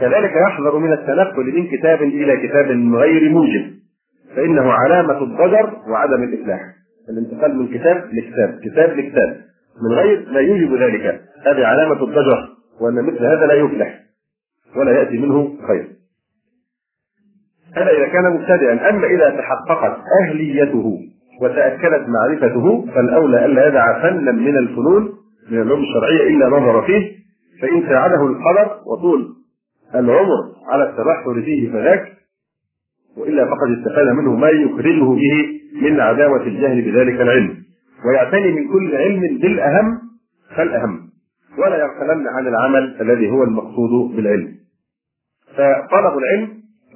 كذلك يحذر من التنقل من كتاب إلى كتاب غير موجب فإنه علامة الضجر وعدم الإفلاح. الانتقال من كتاب لكتاب كتاب لكتاب. من غير ما يوجب ذلك. هذه علامة الضجر وأن مثل هذا لا يفلح ولا يأتي منه خير. هذا إذا كان مبتدئا أما إذا تحققت أهليته وتأكدت معرفته فالأولى ألا يدع فنا من الفنون من العلوم الشرعية إلا نظر فيه فإن ساعده القدر وطول العمر على التبحر فيه فذاك وإلا فقد استفاد منه ما يخرجه به من عداوة الجهل بذلك العلم. ويعتني من كل علم بالأهم فالأهم. ولا يغفلن عن العمل الذي هو المقصود بالعلم. فطلب العلم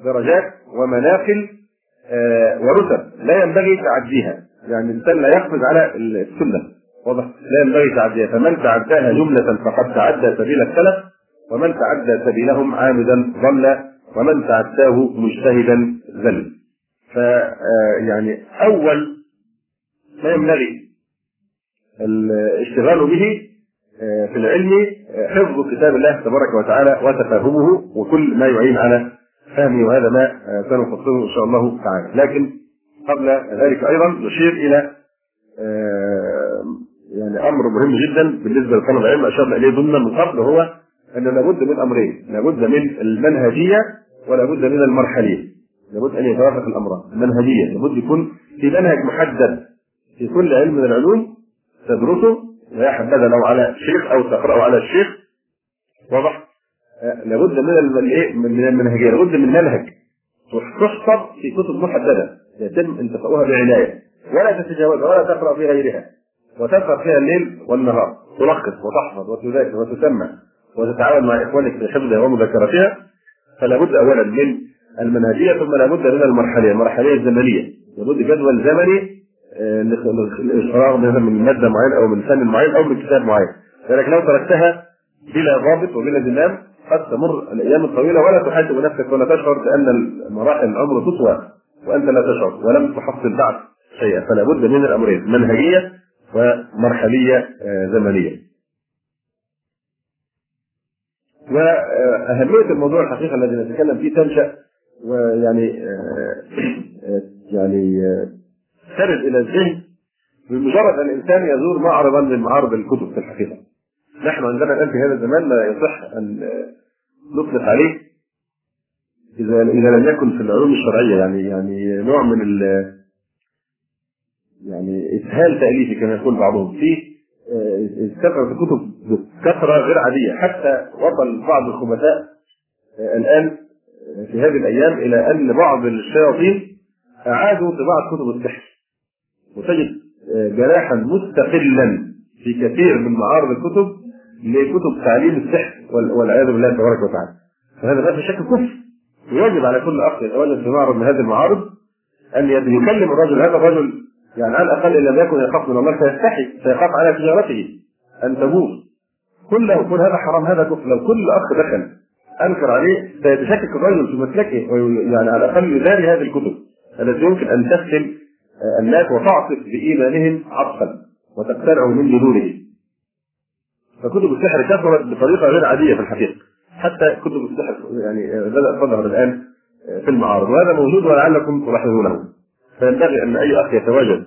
درجات ومناقل آه ورتب. لا ينبغي تعديها. يعني الإنسان لا يقفز على السنة. واضح؟ لا ينبغي تعديها. فمن تعداها جملة فقد تعدى سبيل السلف ومن تعدى سبيلهم عامدا ضل ومن تعداه مجتهدا ذل. ف يعني أول ما ينبغي الاشتغال به في العلم حفظ كتاب الله تبارك وتعالى وتفاهمه وكل ما يعين على فهمه وهذا ما سنفصله إن شاء الله تعالى. لكن قبل ذلك أيضا نشير إلى يعني أمر مهم جدا بالنسبة لطلب العلم اشرنا إليه ضمن من قبل هو أن لابد من أمرين. لابد من المنهجية ولابد من المرحلية. لابد أن يتوافق الأمران. المنهجية. لابد يكون في منهج محدد في كل علم من العلوم تدرسه ويا حبذا لو على شيخ أو تقرأه على الشيخ واضح؟ لابد من الايه من المنهجية لابد من منهج تحفظ في كتب محددة يتم انتقاؤها بعناية ولا تتجاوزها ولا تقرأ في غيرها وتقرا فيها الليل والنهار تلخص وتحفظ وتذاكر وتسمع وتتعاون مع إخوانك في حفظها ومذاكرتها فلا بد اولا من المنهجية ثم لا بد من المرحلية المرحلية الزمنية لابد جدول زمني للفراغ مثلا من مادة معينة أو من فن معين أو من كتاب معين لذلك لو تركتها بلا ضابط وبلا زمام قد تمر الأيام الطويلة ولا تحاسب نفسك ولا تشعر بأن مراحل الامر تطوى وأنت لا تشعر ولم تحصل بعد شيئا فلا بد من الأمرين منهجية ومرحلية آه، زمنية. وأهمية الموضوع الحقيقة الذي نتكلم فيه تنشأ ويعني آه، آه، يعني ترد إلى الذهن بمجرد أن الإنسان يزور معرضا من معارض الكتب في الحقيقة. نحن عندنا الآن في هذا الزمان ما يصح أن نطلق عليه إذا إذا لم يكن في العلوم الشرعية يعني يعني نوع من ال يعني إسهال تأليفي كما يقول بعضهم. في كثره الكتب بكثره غير عادية. حتى وصل بعض الخبثاء آه، الآن آه، في هذه الأيام إلى أن بعض الشياطين أعادوا طباعة كتب السحر وتجد آه، جناحا مستقلا في كثير من معارض الكتب لكتب تعليم السحر والعياذ بالله تبارك وتعالى. فهذا لا شك كفر. ويجب على كل أخ يتواجد في معرض من هذه المعارض أن يكلم الرجل هذا الرجل يعني على الأقل إن لم يكن يخاف من الله فيستحي فيخاف على تجارته أن تبوظ كل يكون هذا حرام هذا كفر. لو كل أخ دخل أنكر عليه سيتشكك الرجل في مسلكه يعني على الأقل يداري هذه الكتب التي يمكن أن تختم الناس وتعصف بإيمانهم عطفا وتقتنعوا من جنونه فكتب السحر كثرت بطريقة غير عادية في الحقيقة. حتى كتب السحر يعني بدات تظهر الآن في المعارض. وهذا موجود ولعلكم تلاحظونه. فينبغي أن أي أخ يتواجد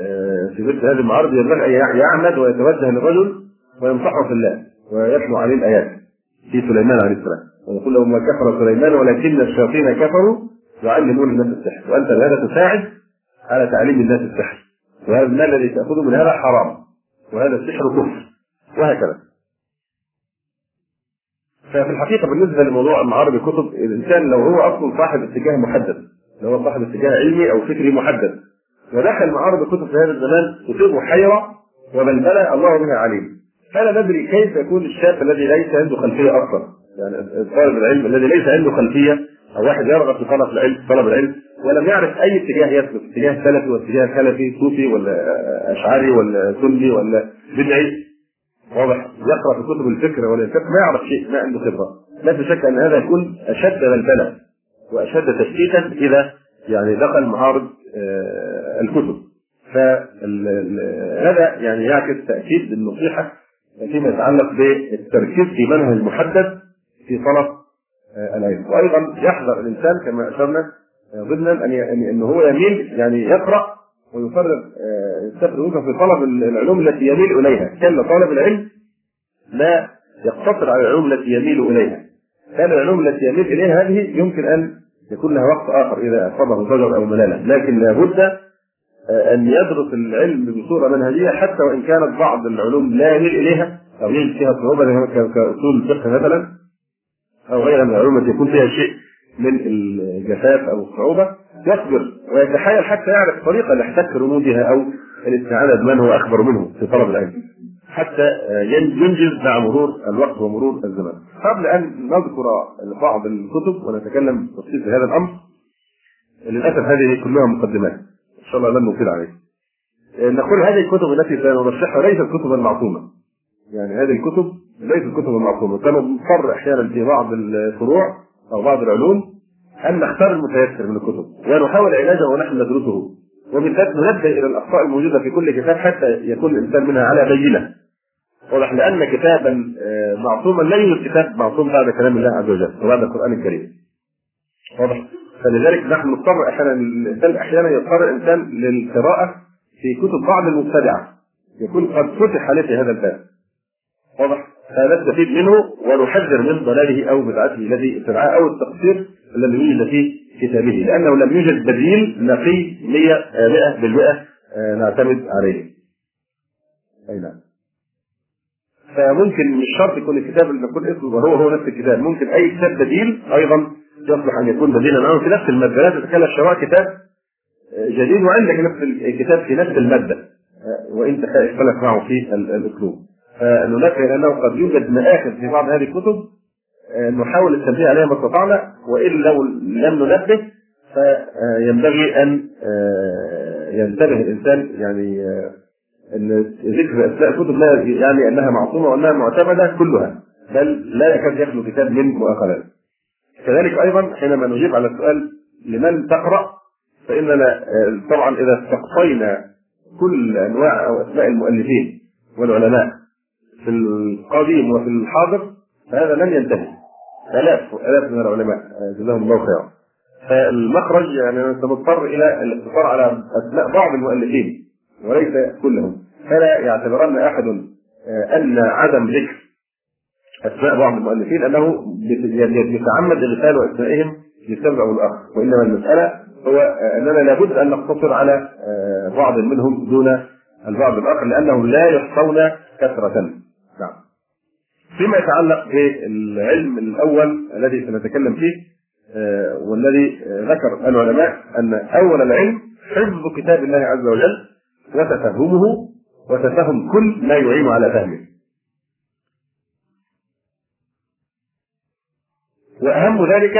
آه، في مثل هذه المعارض ينبغي أن يعمد ويتوجه للرجل وينصحه في الله ويتلو عليه الآيات في سليمان عليه السلام. ويقول له ما كفر سليمان ولكن الشياطين كفروا يعلمون الناس السحر. وأنت بهذا تساعد على تعليم الناس السحر. وهذا المال الذي تأخذه من هذا حرام. وهذا السحر كفر. وهكذا. ففي الحقيقة بالنسبة لموضوع معارض الكتب الإنسان لو هو أصلا صاحب اتجاه محدد لو هو صاحب اتجاه علمي أو فكري محدد ودخل معارض الكتب في هذا الزمان تصيبه حيرة وبلبله الله بها عليم. فلا ندري كيف يكون الشاب الذي ليس عنده خلفية أصلا. يعني طالب العلم الذي ليس عنده خلفية أو واحد يرغب في طلب العلم طلب العلم ولم يعرف أي اتجاه يسلك اتجاه سلفي واتجاه خلفي صوفي ولا أشعري ولا سني ولا بدعي. واضح؟ يقرأ في كتب الفكر والانفاق ما يعرف شيء ما عنده خبرة. لا شك أن هذا يكون أشد بلبله وأشد تشتيتا إذا يعني دخل معارض آه، الكتب. فهذا يعني يعكس تأكيد النصيحه فيما يتعلق بالتركيز في منهج محدد في طلب العلم. وأيضا يحذر الإنسان كما أشرنا آه، ضمنا أن أن هو يميل يعني يقرأ ويفرغ يستفرغ في طلب العلوم التي يميل إليها. كان طالب العلم لا يقتصر على العلوم التي يميل إليها. كان العلوم التي يميل إليها هذه يمكن أن يكون لها وقت آخر إذا أصابه ضجر أو ملالة. لكن لابد آه، أن يدرس العلم بصورة منهجية حتى وإن كانت بعض العلوم لا يميل إليها أو يجد فيها صعوبة كأصول الفقه مثلا. أو غيرها من العلوم التي يكون فيها شيء من الجفاف أو الصعوبة يصبر ويتحايل حتى يعرف طريقة لاحتك رموزها أو الاستعانة بمن هو اخبر منه في طلب العلم. حتى ينجز مع مرور الوقت ومرور الزمان. قبل أن نذكر بعض الكتب ونتكلم تفصيل في هذا الأمر للأسف هذه كلها مقدمات إن شاء الله لن نطيل عليه. نقول هذه الكتب التي سنرشحها ليست كتبا معصومة. يعني هذه الكتب ليست كتبا معصومه، كما نضطر أحيانا في بعض الفروع أو بعض العلوم أن نختار المتيسر من الكتب. ونحاول علاجه ونحن ندرسه. وبالذات ننبه إلى الأخطاء الموجودة في كل كتاب حتى يكون الإنسان منها على بينة. واضح لأن كتابا آه، معصوما لا يوجد كتاب معصوم بعد كلام الله عز وجل وبعد القرآن الكريم. واضح؟ فلذلك نحن نضطر أحيانا الإنسان أحيانا يضطر الإنسان للقراءة في كتب بعض المبتدعة. يكون قد فتح عليه في هذا الباب. واضح؟ فنستفيد منه ونحذر من ضلاله أو بدعته الذي ابتدعها أو التقصير الذي يوجد في كتابه لأنه لم يوجد بديل نقي 100 100% آه، نعتمد عليه. أي نعم. فممكن مش شرط يكون الكتاب اللي يكون اسمه هو هو نفس الكتاب ممكن أي كتاب بديل أيضا يصلح أن يكون بديلا عنه في نفس المادة لا تتكلم شراء كتاب جديد وعندك نفس الكتاب في نفس المادة وإن اختلف معه في الأسلوب فننبه إنه قد يوجد مآخذ في بعض هذه الكتب نحاول التنبيه عليها ما استطعنا وإن لو لم ننبه فينبغي أن ينتبه الإنسان يعني إن ذكر أسماء الكتب لا يعني أنها معصومة وأنها معتمدة كلها بل لا يكاد يخلو كتاب من مؤاخذات. كذلك أيضا حينما نجيب على السؤال لمن تقرأ فاننا طبعا إذا استقصينا كل أنواع أو أسماء المؤلفين والعلماء في القديم وفي الحاضر فهذا لن ينتهي. آلاف آلاف من العلماء جزاهم الله خيرا. فالمخرج يعني انت مضطر إلى الاقتصار على أسماء بعض المؤلفين وليس كلهم. فلا يعتبرن أحد أن عدم ذكر أسماء بعض المؤلفين أنه يتعمد اغفال اسمائهم لسبب أو وإنما المسألة هو أننا لابد أن نقتصر على بعض منهم دون البعض الآخر لأنهم لا يحصون كثرة. نعم. فيما يتعلق بالعلم الأول الذي سنتكلم فيه والذي ذكر العلماء أن أول العلم حفظ كتاب الله عز وجل وتفهمه وتفهم كل ما يعين على فهمه. وأهم ذلك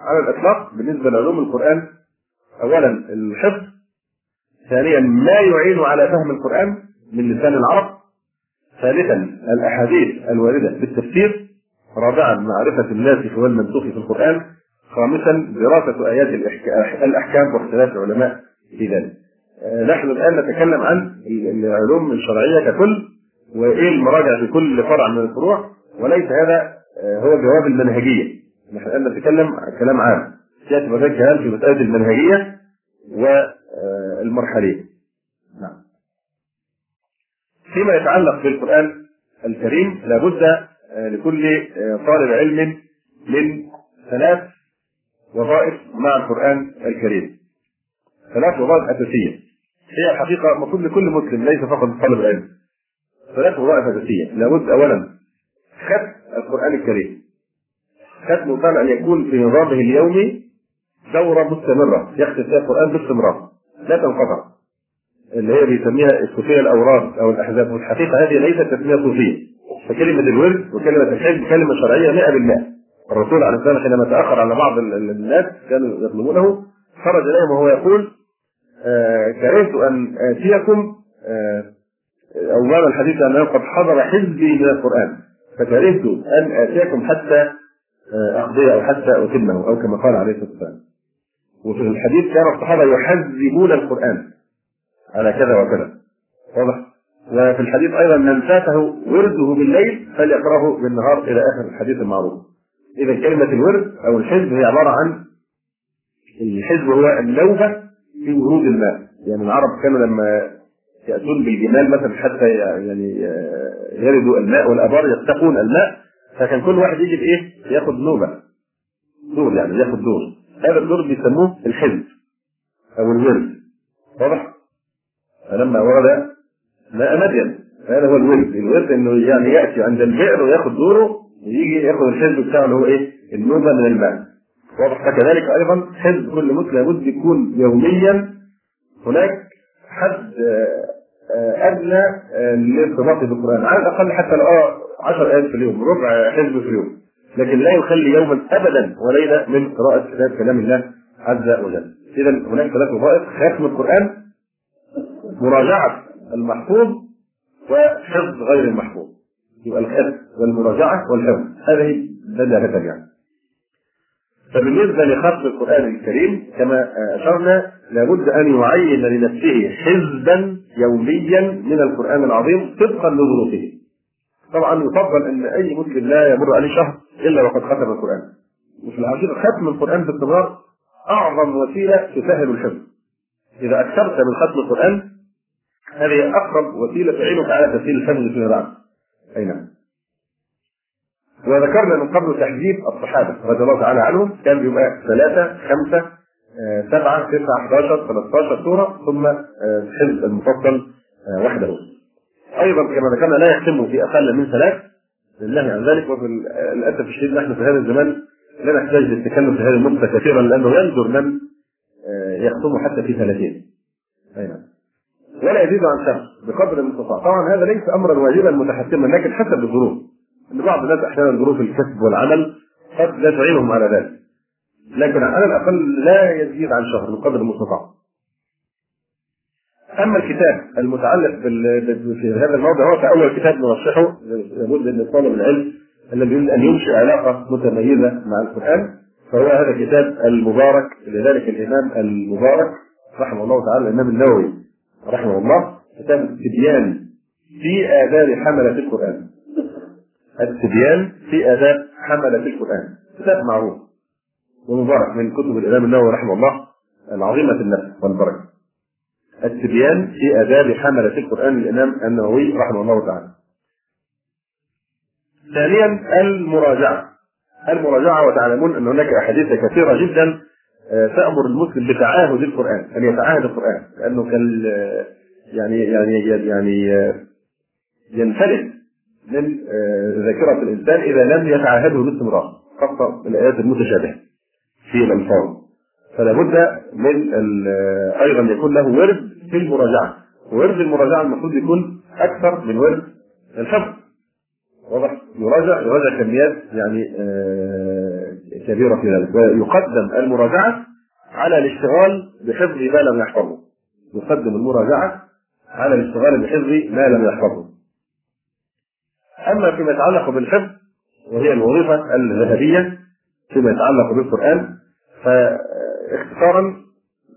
على الإطلاق بالنسبة لعلوم القرآن اولا الحفظ ثانيا ما يعين على فهم القرآن من لسان العرب ثالثا الأحاديث الواردة بالتفسير. رابعا معرفة الناسخ والمنسوخ في القرآن. خامسا دراسة آيات الأحكام واختلاف العلماء في ذلك. نحن الآن نتكلم عن العلوم الشرعية ككل وإيه المراجع في كل فرع من الفروع. وليس هذا هو جواب المنهجية. نحن الآن نتكلم عن كلام عام. سيأتي بعد كلام في مسألة المنهجية والمرحليه نعم. فيما يتعلق بالقرآن الكريم لابد لكل طالب علم من ثلاث وظائف مع القرآن الكريم. ثلاث وظائف أساسية. هي الحقيقة المفروض لكل مسلم ليس فقط طالب العلم ثلاث وظائف أساسية. لابد اولا ختم القرآن الكريم. ختمه كان أن يكون في نظامه اليومي دورة مستمرة. يختم فيها القرآن باستمرار. لا تنقطع. اللي هي بيسميها الصوفية الاوراد أو الأحزاب. والحقيقة هذه ليست تسمية صوفية. فكلمة الورد وكلمة الحزب كلمة شرعية 100% الرسول عليه السلام حينما تأخر على بعض الناس كانوا يطلبونه خرج إليهم وهو يقول آه كرهت أن آتيكم آه أو معنى الحديث أنه قد حضر حزبي من القرآن. فكرهت أن آتيكم حتى آه اقضيه أو حتى أتمه أو كما قال عليه الصلاة والسلام. وفي الحديث كان الصحابة يحذبون القرآن. على كذا وكذا. واضح؟ وفي الحديث أيضا من فاته ورده بالليل فليقرأه بالنهار إلى آخر الحديث المعروف. إذا كلمة الورد أو الحزب هي عبارة عن الحزب هو النوبه في ورود الماء. يعني العرب كانوا لما يأتون بالجمال مثلا حتى يعني يردوا الماء والأبار يتقون الماء فكان كل واحد يجي بإيه؟ يأخذ نوبه دور يعني يأخذ دور هذا الدور بيسموه الحزب أو الورد. واضح؟ فلما ورد ماء مدين. هذا هو الورد. الورد إنه يعني يأتي عند البئر ويأخذ دوره ويجي يأخذ الحزب بتاعه اللي هو إيه؟ النوبة من الماء واضح أيضا حزب كل مسلم لابد يكون يوميا هناك حد أدنى للارتباط بالقرآن. على الأقل حتى لو 10 ايات في اليوم ربع حزب في اليوم. لكن لا يخلي يوما ابدا وليلة من قراءة كتاب كلام الله عز وجل. اذا هناك ثلاث وظائف ختم القرآن مراجعة المحفوظ وحفظ غير المحفوظ يبقى الختم والمراجعة والحفظ هذه بدايه يعني فبالنسبة لختم القرآن الكريم كما أشرنا لابد أن يعين لنفسه حزبا يوميا من القرآن العظيم طبقا لظروفه. طبعا يفضل أن أي مسلم لا يمر عليه شهر إلا وقد ختم القرآن. وفي الحقيقة ختم القرآن باستمرار أعظم وسيلة تسهل الحفظ. إذا أكثرت من ختم القرآن هذه أقرب وسيلة تعينك على تسهيل الحفظ فيما بعد. أي نعم. وذكرنا من قبل تحديد الصحابة رضي الله تعالى عنهم كان بيبقى ثلاثة خمسة آه، سبعة تسعة 11 13 سورة ثم آه، الحزب المفصل آه، وحده. أيضا كما ذكرنا لا يختم في أقل من ثلاث لله عن ذلك وفي للأسف الشديد نحن في هذا الزمان لا نحتاج للتكلم في هذه النقطة كثيرا لأنه يندر من يختم حتى في ثلاثين أي نعم ولا يزيد عن شهر بقدر المستطاع. طبعا هذا ليس امرا واجبا متحتما لكن حسب الظروف. إن بعض الناس أحيانا ظروف الكسب والعمل قد لا تعينهم على ذلك. لكن على الأقل لا يزيد عن شهر بقدر المستطاع. أما الكتاب المتعلق في هذا الموضوع هو كاول كتاب نرشحه لابد ان طالب العلم الذي يريد أن ينشئ علاقة متميزة مع القرآن فهو هذا الكتاب المبارك لذلك الإمام المبارك رحمه الله تعالى الإمام النووي. رحمه الله كتاب التبيان في آداب حملة القرآن. التبيان في آداب حملة القرآن. كتاب معروف ومبارك من كتب الإمام النووي رحمه الله العظيمة النفس والبركة. التبيان في آداب حملة القرآن للإمام النووي رحمه الله تعالى. ثانيا المراجعة. المراجعة وتعلمون أن هناك أحاديث كثيرة جدا آه، تأمر المسلم بتعاهد القرآن أن يتعاهد القرآن لأنه كان يعني يعني يعني آه، ينفلت من آه، ذاكرة الإنسان إذا لم يتعاهده باستمرار خاصة الآيات المتشابهة في الألفاظ فلا بد من أيضا يكون له ورد في المراجعة. ورد المراجعة المفروض يكون أكثر من ورد الحفظ واضح؟ يراجع يراجع كميات يعني كبيره في ذلك. ويقدم المراجعة على الاشتغال بحفظ ما لم يحفظه. يقدم المراجعة على الاشتغال بحفظ ما لم يحفظه. أما فيما يتعلق بالحفظ وهي الوظيفة الذهبية فيما يتعلق بالقرآن فاختصارا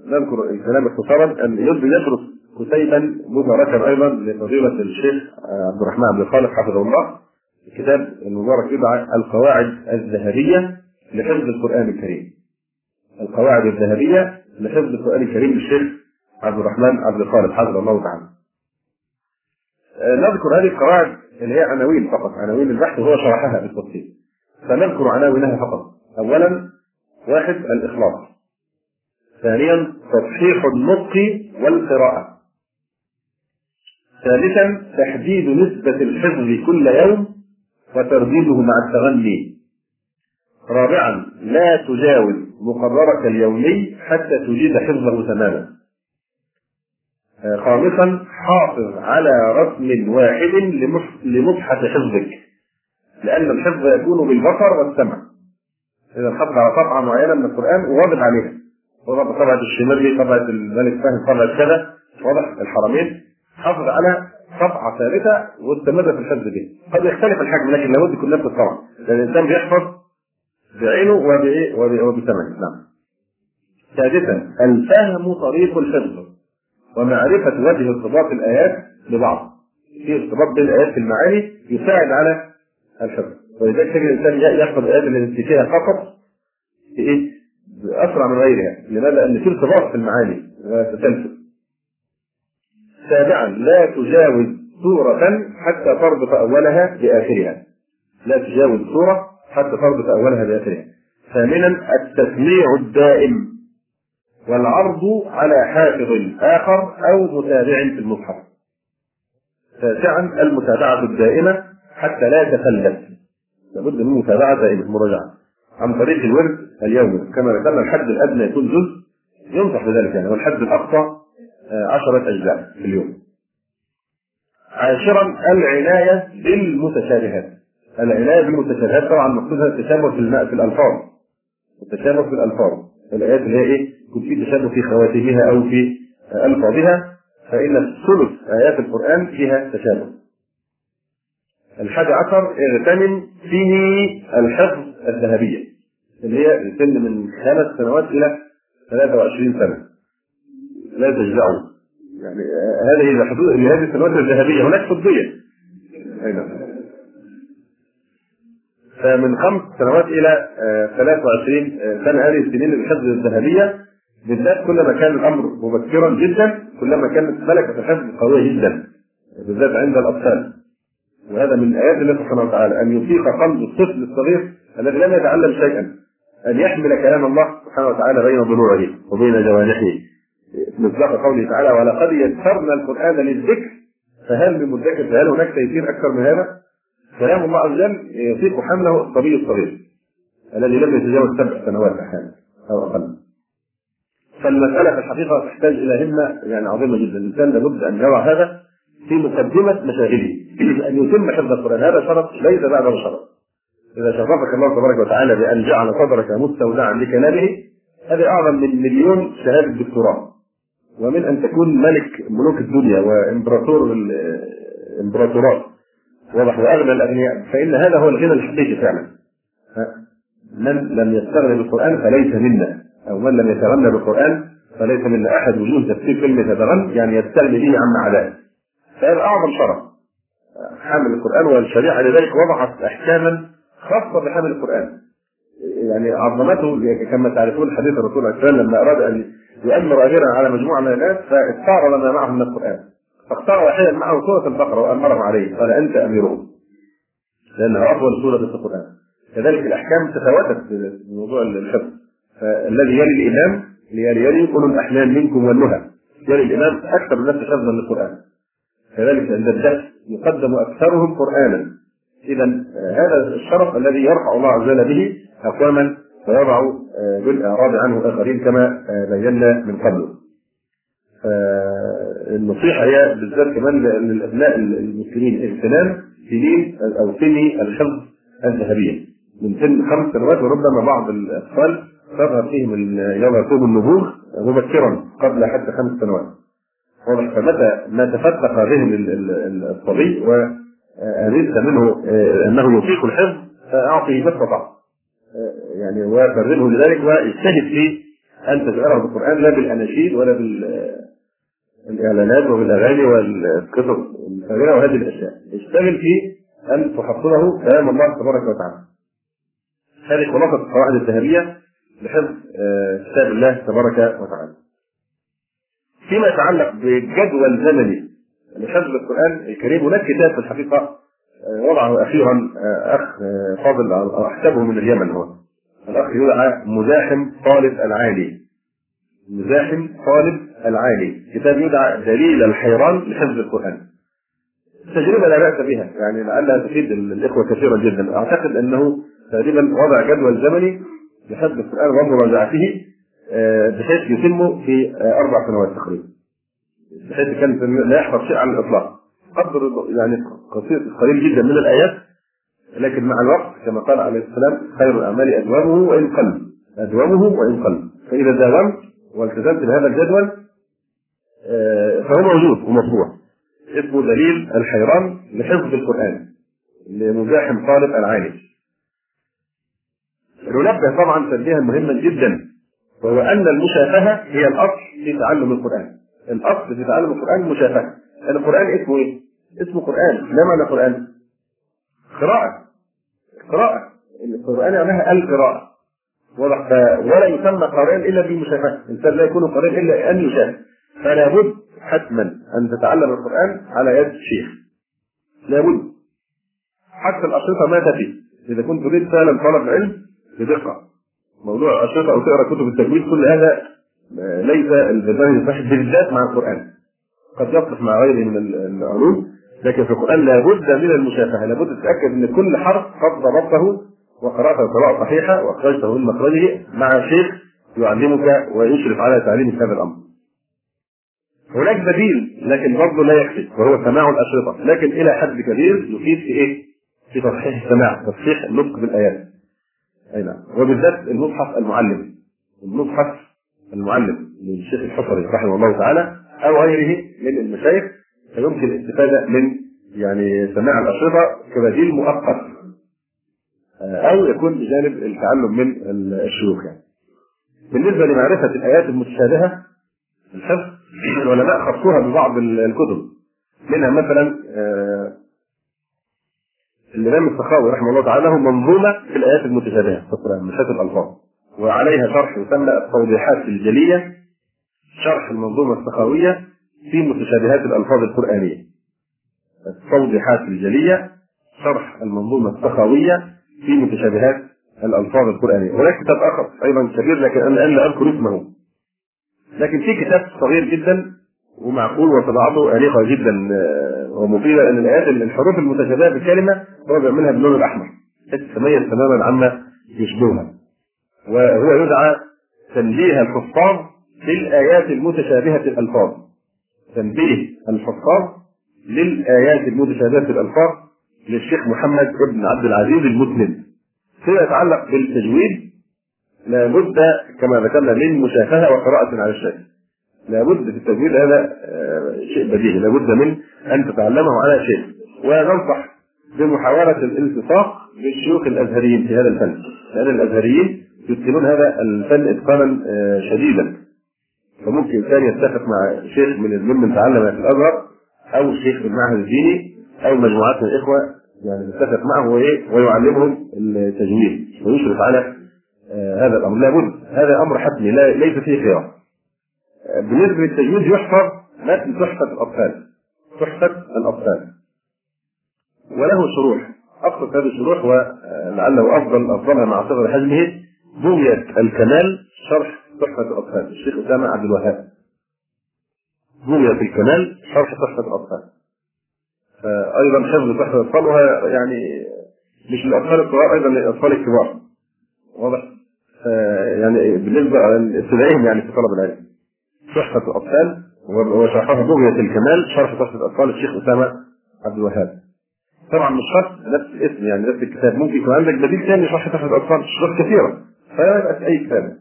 نذكر الكلام اختصارا أن يدرس كتيبا مباركا أيضا لفضيلة الشيخ عبد الرحمن عبد الخالق حفظه الله الكتاب المبارك يدعى القواعد الذهبية. لحفظ القرآن الكريم. القواعد الذهبية لحفظ القرآن الكريم للشيخ عبد الرحمن عبد الخالق حفظه الله تعالى. آه، نذكر هذه القواعد اللي هي عناوين فقط عناوين البحث وهو شرحها بالتفصيل. فنذكر عناوينها فقط. اولا واحد الإخلاص. ثانيا تصحيح النطق والقراءة. ثالثا تحديد نسبة الحفظ كل يوم وترديده مع التغني. رابعا لا تجاوز مقررك اليومي حتى تجيد حفظه تماما. آه، خامسا حافظ على رسم واحد لمصحف حفظك لأن الحفظ يكون بالبصر والسمع. إذا حافظ على طبعة معينة من القرآن وواظب عليها. واضح طبعة الشمالي طبعة الملك فهد طبعة كذا واضح الحرمين حافظ على طبعة ثابتة واستمر في الحفظ به قد يختلف الحجم لكن لابد يكون نفس الطبعة لأن الإنسان بيحفظ بعينه وبثمنه. نعم. سادسا الفهم طريق الحفظ ومعرفة وجه ارتباط الآيات ببعض. في ارتباط بين الآيات في المعاني يساعد على الحفظ. ولذلك تجد الإنسان يحفظ الآيات التي فيها فقط في إيه؟ أسرع من غيرها. لماذا؟ لأن في ارتباط في المعاني. وتسلسل سابعا لا تجاوز سورة حتى تربط أولها بآخرها. لا تجاوز سورة حتى تربط أولها بآخرها ثامنا التسميع الدائم. والعرض على حافظ آخر أو متابع في المصحف تاسعا المتابعة الدائمة حتى لا يتخلف لابد من متابعة دائمة مراجعة. عن طريق الورد اليومي كما ذكرنا الحد الأدنى يكون جزء ينصح بذلك يعني والحد الأقصى عشرة أجزاء في اليوم. عاشرا العناية بالمتشابهات. العناية بالمتشابهات طبعا مقصودها التشابه في الماء في الألفاظ. التشابه في الألفاظ. الآيات اللي هي إيه؟ يكون في تشابه في خواتمها أو في ألفاظها فإن ثلث آيات القرآن فيها تشابه. الحادي عشر اغتنم فيه الحفظ الذهبية اللي هي سن من خمس سنوات إلى 23 سنة. لا تجزعوا. يعني هذه حدود لهذه السنوات الذهبية. هناك فضية. أي نعم. فمن خمس سنوات إلى 23 آه، سنة هذه السنين الحفظ الذهبية. بالذات كلما كان الأمر مبكرا جدا كلما كانت ملكة الحفظ قوية جدا بالذات عند الأطفال. وهذا من آيات الله سبحانه وتعالى أن يطيق قلب الطفل الصغير الذي لم يتعلم شيئا أن يحمل كلام الله سبحانه وتعالى بين ضلوعه وبين جوانحه. مصداق قوله تعالى ولقد يسرنا القرآن للذكر. فهل من مدكر؟ فهل هناك تيسير أكثر من هذا؟ كلام الله عز وجل يطيق حمله الصبي الصغير الذي لم يتجاوز سبع سنوات أحيانا أو أقل. فالمسألة في الحقيقة تحتاج إلى همة يعني عظيمة جدا، الإنسان لابد أن يضع هذا في مقدمة مشاغله أن يتم حفظ القرآن، هذا شرط ليس بعده شرط. إذا شرفك الله تبارك وتعالى بأن جعل صدرك مستودعا لكلامه هذه أعظم من مليون شهادة دكتوراه. ومن أن تكون ملك ملوك الدنيا وإمبراطور الامبراطورات واضح واغنى الاغنياء فإن هذا هو الغنى الحقيقي فعلا. من لم يستغني بالقرآن فليس منا. أو من لم يتغنى بالقرآن فليس منا. أحد وجوه تفسير كلمه يتغنى يعني يستغني به عما عداه فهذا أعظم شرف حامل القرآن والشريعة لذلك وضعت احكاما خاصة بحامل القرآن. يعني عظمته كما تعرفون حديث الرسول عليه السلام لما أراد أن يؤمر اجرا على مجموعة من الناس فاختار ما معه من القرآن. فاختار واحدا معه سورة البقرة وامرهم عليه. قال أنت اميرهم لانها اطول سوره في القرآن. كذلك الأحكام تتواتر في موضوع الحفظ فالذي يلي الإمام ليلي يلي اولو الأحلام منكم والنهى. يلي الإمام أكثر الناس حفظا للقرآن. كذلك عند الدرس يقدم أكثرهم قرانا. اذا هذا الشرف الذي يرفع الله عز وجل به أقواما ويضع بالاعراض عنه آخرين كما بينا من قبل. النصيحة هي بالذات كمان للابناء المسلمين اغتنام سنين أو سني الحفظ الذهبية. من سن خمس سنوات وربما بعض الأطفال تظهر فيهم يظهر النبوغ مبكرا قبل حتى خمس سنوات. واضح فمتى ما تفتق ذهن الصبي وأنلت منه أنه يطيق الحفظ فأعطه ما استطعت يعني وفرغه لذلك واجتهد في أن تشعره بالقرآن لا بالأناشيد ولا بالاعلانات وبالاغاني والقصص الفارغه وهذه الأشياء. اشتغل في أن تحصله كلام الله تبارك وتعالى. هذه خلاصة القواعد الذهبية لحفظ كتاب الله تبارك وتعالى. فيما يتعلق بجدول زمني لحفظ القرآن الكريم هناك كتاب في الحقيقة وضعه أخيرا أخ فاضل أحسبه من اليمن هو. الأخ يدعى مزاحم طالب العالي. مزاحم طالب العالي. كتاب يدعى دليل الحيران لحفظ القرآن. تجربة لا بأس بها يعني لعلها تفيد الإخوة كثيرا جدا. أعتقد أنه تقريبا وضع جدول زمني لحفظ القرآن ومراجعته بحيث يتم في أربع سنوات تقريبا. بحيث كان لا يحفظ شيء على الإطلاق. قدر يعني قصير قليل جدا من الآيات لكن مع الوقت كما قال عليه السلام خير الأعمال أدوامه وإن قل. أدوامه وإن قل. فإذا داومت والتزمت بهذا الجدول فهو موجود ومطبوع. اسمه دليل الحيران لحفظ القرآن لمزاحم طالب العالم. ننبه طبعا تنبيها مهما جدا وهو أن المشافهة هي الأصل في تعلم القرآن. الأصل في تعلم القرآن المشافهة القرآن اسمه إيه؟ اسمه قرآن. ما معنى قرآن؟ قراءة. قراءة. القرآن معناها القراءة. واضح ولا يسمى قارئا إلا بالمشافهه، الإنسان لا يكون قارئا إلا أن يشاهد. فلا بد حتما أن تتعلم القرآن على يد شيخ. لابد حتى الأشرطة ما تفي إذا كنت تريد فعلا طلب علم بدقه موضوع الأشرطة أو تقرأ كتب التجويد كل هذا ليس البرنامج صحيح بالذات مع القرآن. قد يصلح مع غيره من العلوم لكن في القرآن لابد من المشافهه لابد تتأكد إن كل حرف قد ضبطه وقراته قراءة صحيحة وأخرجته من مخرجه مع شيخ يعلمك ويشرف على تعليمك هذا الأمر. هناك بديل لكن برضه لا يكفي وهو سماع الأشرطة، لكن إلى حد كبير يفيد في إيه؟ في تصحيح السماع، تصحيح النطق بالآيات. أي نعم، وبالذات المصحف المعلم. المصحف المعلم للشيخ الحصري رحمه الله تعالى أو غيره من المشايخ فيمكن الاستفادة من يعني سماع الأشرطة كبديل مؤقت أو يكون بجانب التعلم من الشيوخ يعني. بالنسبة لمعرفة الآيات المتشابهة الحفظ العلماء خصوها ببعض الكتب. منها مثلا الإمام السخاوي رحمه الله تعالى له منظومة في الآيات المتشابهة في القران من حيث الألفاظ. وعليها شرح يسمى التوضيحات الجلية شرح المنظومة السخاوية في متشابهات الألفاظ القرآنية. التوضيحات الجلية شرح المنظومة السخاوية في متشابهات الألفاظ القرآنية. هناك كتاب آخر أيضا كبير لكن أنا لا أذكر اسمه. لكن في كتاب صغير جدا ومعقول وطباعته أنيقة جدا آه، ومفيدة لأن الآيات الحروف المتشابهة في الكلمة هو بيعملها باللون الأحمر. تتميز تماما عما يشبهها. وهو يدعى تنبيه الحفاظ للآيات المتشابهة الألفاظ. تنبيه الحفاظ للآيات المتشابهة الألفاظ. للشيخ محمد بن عبد العزيز المسند فيما يتعلق بالتجويد لابد كما ذكرنا من مشافهة وقراءة على الشيخ. لابد في التجويد هذا آه، شيء بديهي. لابد من أن تتعلمه على شيء وننصح بمحاولة الالتصاق بالشيوخ الأزهريين في هذا الفن. لأن الأزهريين يتقنون هذا الفن إتقانا آه، شديدا. فممكن إنسان يتفق مع شيخ من ممن تعلم في الأزهر أو شيخ في المعهد الديني أو مجموعات من الإخوة. يعني يتفق معه ويعلمهم التجويد ويشرف على آه، هذا الأمر. لابد هذا أمر حتمي ليس فيه خيار. آه، بالنسبة للتجويد يحفظ متن تحفة الأطفال. تحفة الأطفال. وله شروح. أقصد هذه الشروح ولعله أفضل أفضلها مع صغر حجمه. بغية الكمال شرح تحفة الأطفال. الشيخ أسامة عبد الوهاب. بغية الكمال شرح تحفة الأطفال. فأيضا حفظ تحفة الأطفال وهي يعني مش للأطفال الصغار أيضا للأطفال الكبار. واضح؟ يعني بالنسبة لابتدائهم يعني في طلب العلم. تحفة الأطفال وشرحها بغية الكمال شرح تحفة الأطفال الشيخ أسامة عبد الوهاب. طبعا مش شرط نفس الاسم يعني نفس الكتاب. ممكن يكون عندك بديل ثاني شرح تحفة الأطفال شروح كثيرة. فلا في أي كتاب.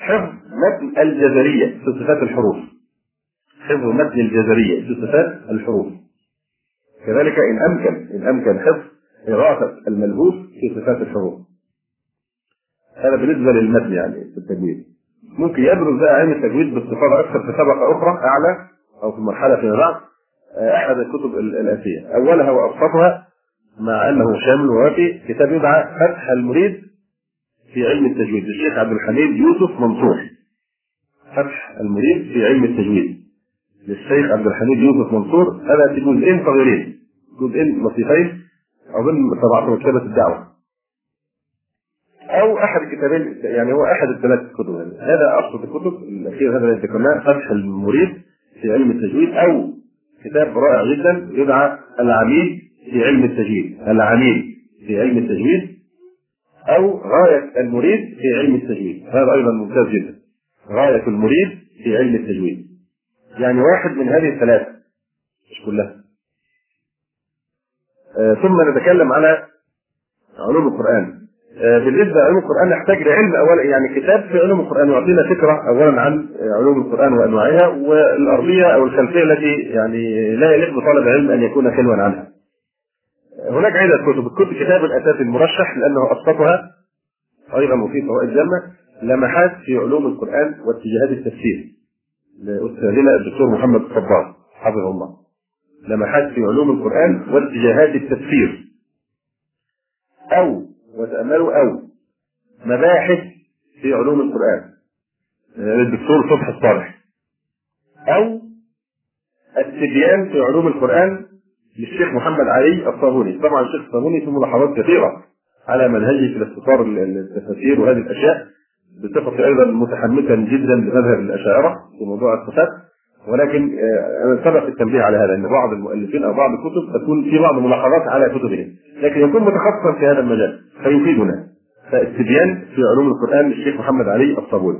حفظ متن الجزرية في صفات الحروف. حفظ متن الجزرية في صفات الحروف. كذلك إن أمكن إن أمكن حفظ إغاثة الملبوس في صفات الحروف. هذا بالنسبة للمتن يعني في التجويد. ممكن يبرز بقى علم التجويد باستفاضة أكثر في طبقة أخرى أعلى أو في مرحلة فيما بعد آه، أحد الكتب الآتية. أولها وأبسطها مع أنه شامل ووافي كتاب يدعى فتح المريد في علم التجويد. للشيخ عبد الحميد يوسف منصور. فتح المريد في علم التجويد. للشيخ عبد الحميد يوسف منصور. هذا في جزئين صغيرين. جزئين لطيفين أظن طبعته مكتبه الدعوة. أو أحد الكتابين. يعني هو أحد الثلاث كتب. يعني. هذا أبسط الكتب. الاخير هذا الذي ذكرناه. فتح المريد في علم التجويد أو كتاب رائع جدا. يدعى العميد في علم التجويد. العميد في علم التجويد. أو غاية المريد في علم التجويد. هذا أيضا ممتاز جدا. غاية المريد في علم التجويد. يعني واحد من هذه الثلاثة مش كلها. آه ثم نتكلم على علوم القرآن. آه بالنسبة لعلوم القرآن نحتاج لعلم أولا يعني كتاب في علوم القرآن يعطينا فكرة أولا عن علوم القرآن وأنواعها والأرضية أو الخلفية التي يعني لا يليق بطالب علم أن يكون خلوا عنها. هناك عدة كتب الكتب كتاب الأساس المرشح لأنه أبسطها أيضا وفيه فوائد جمة لمحات في علوم القرآن واتجاهات التفسير. لأستاذنا الدكتور محمد الصباغ حفظه الله لمحات في علوم القرآن واتجاهات التفسير. أو وتأملوا أو مباحث في علوم القرآن. للدكتور صبحي الصالح. أو التبيان في علوم القرآن للشيخ محمد علي الصابوني طبعا الشيخ الصابوني في ملاحظات كثيرة على منهجه في الاختصار التفاسير وهذه الأشياء. بصفتي أيضا متحمسا جدا لمذهب الأشاعرة في موضوع الصفات ولكن آه، أنا سبق التنبيه على هذا أن بعض المؤلفين أو بعض الكتب تكون في بعض الملاحظات على كتبهم لكن يكون متخصصا في هذا المجال فيفيدنا. فاستبيان في علوم القرآن للشيخ محمد علي الصابوني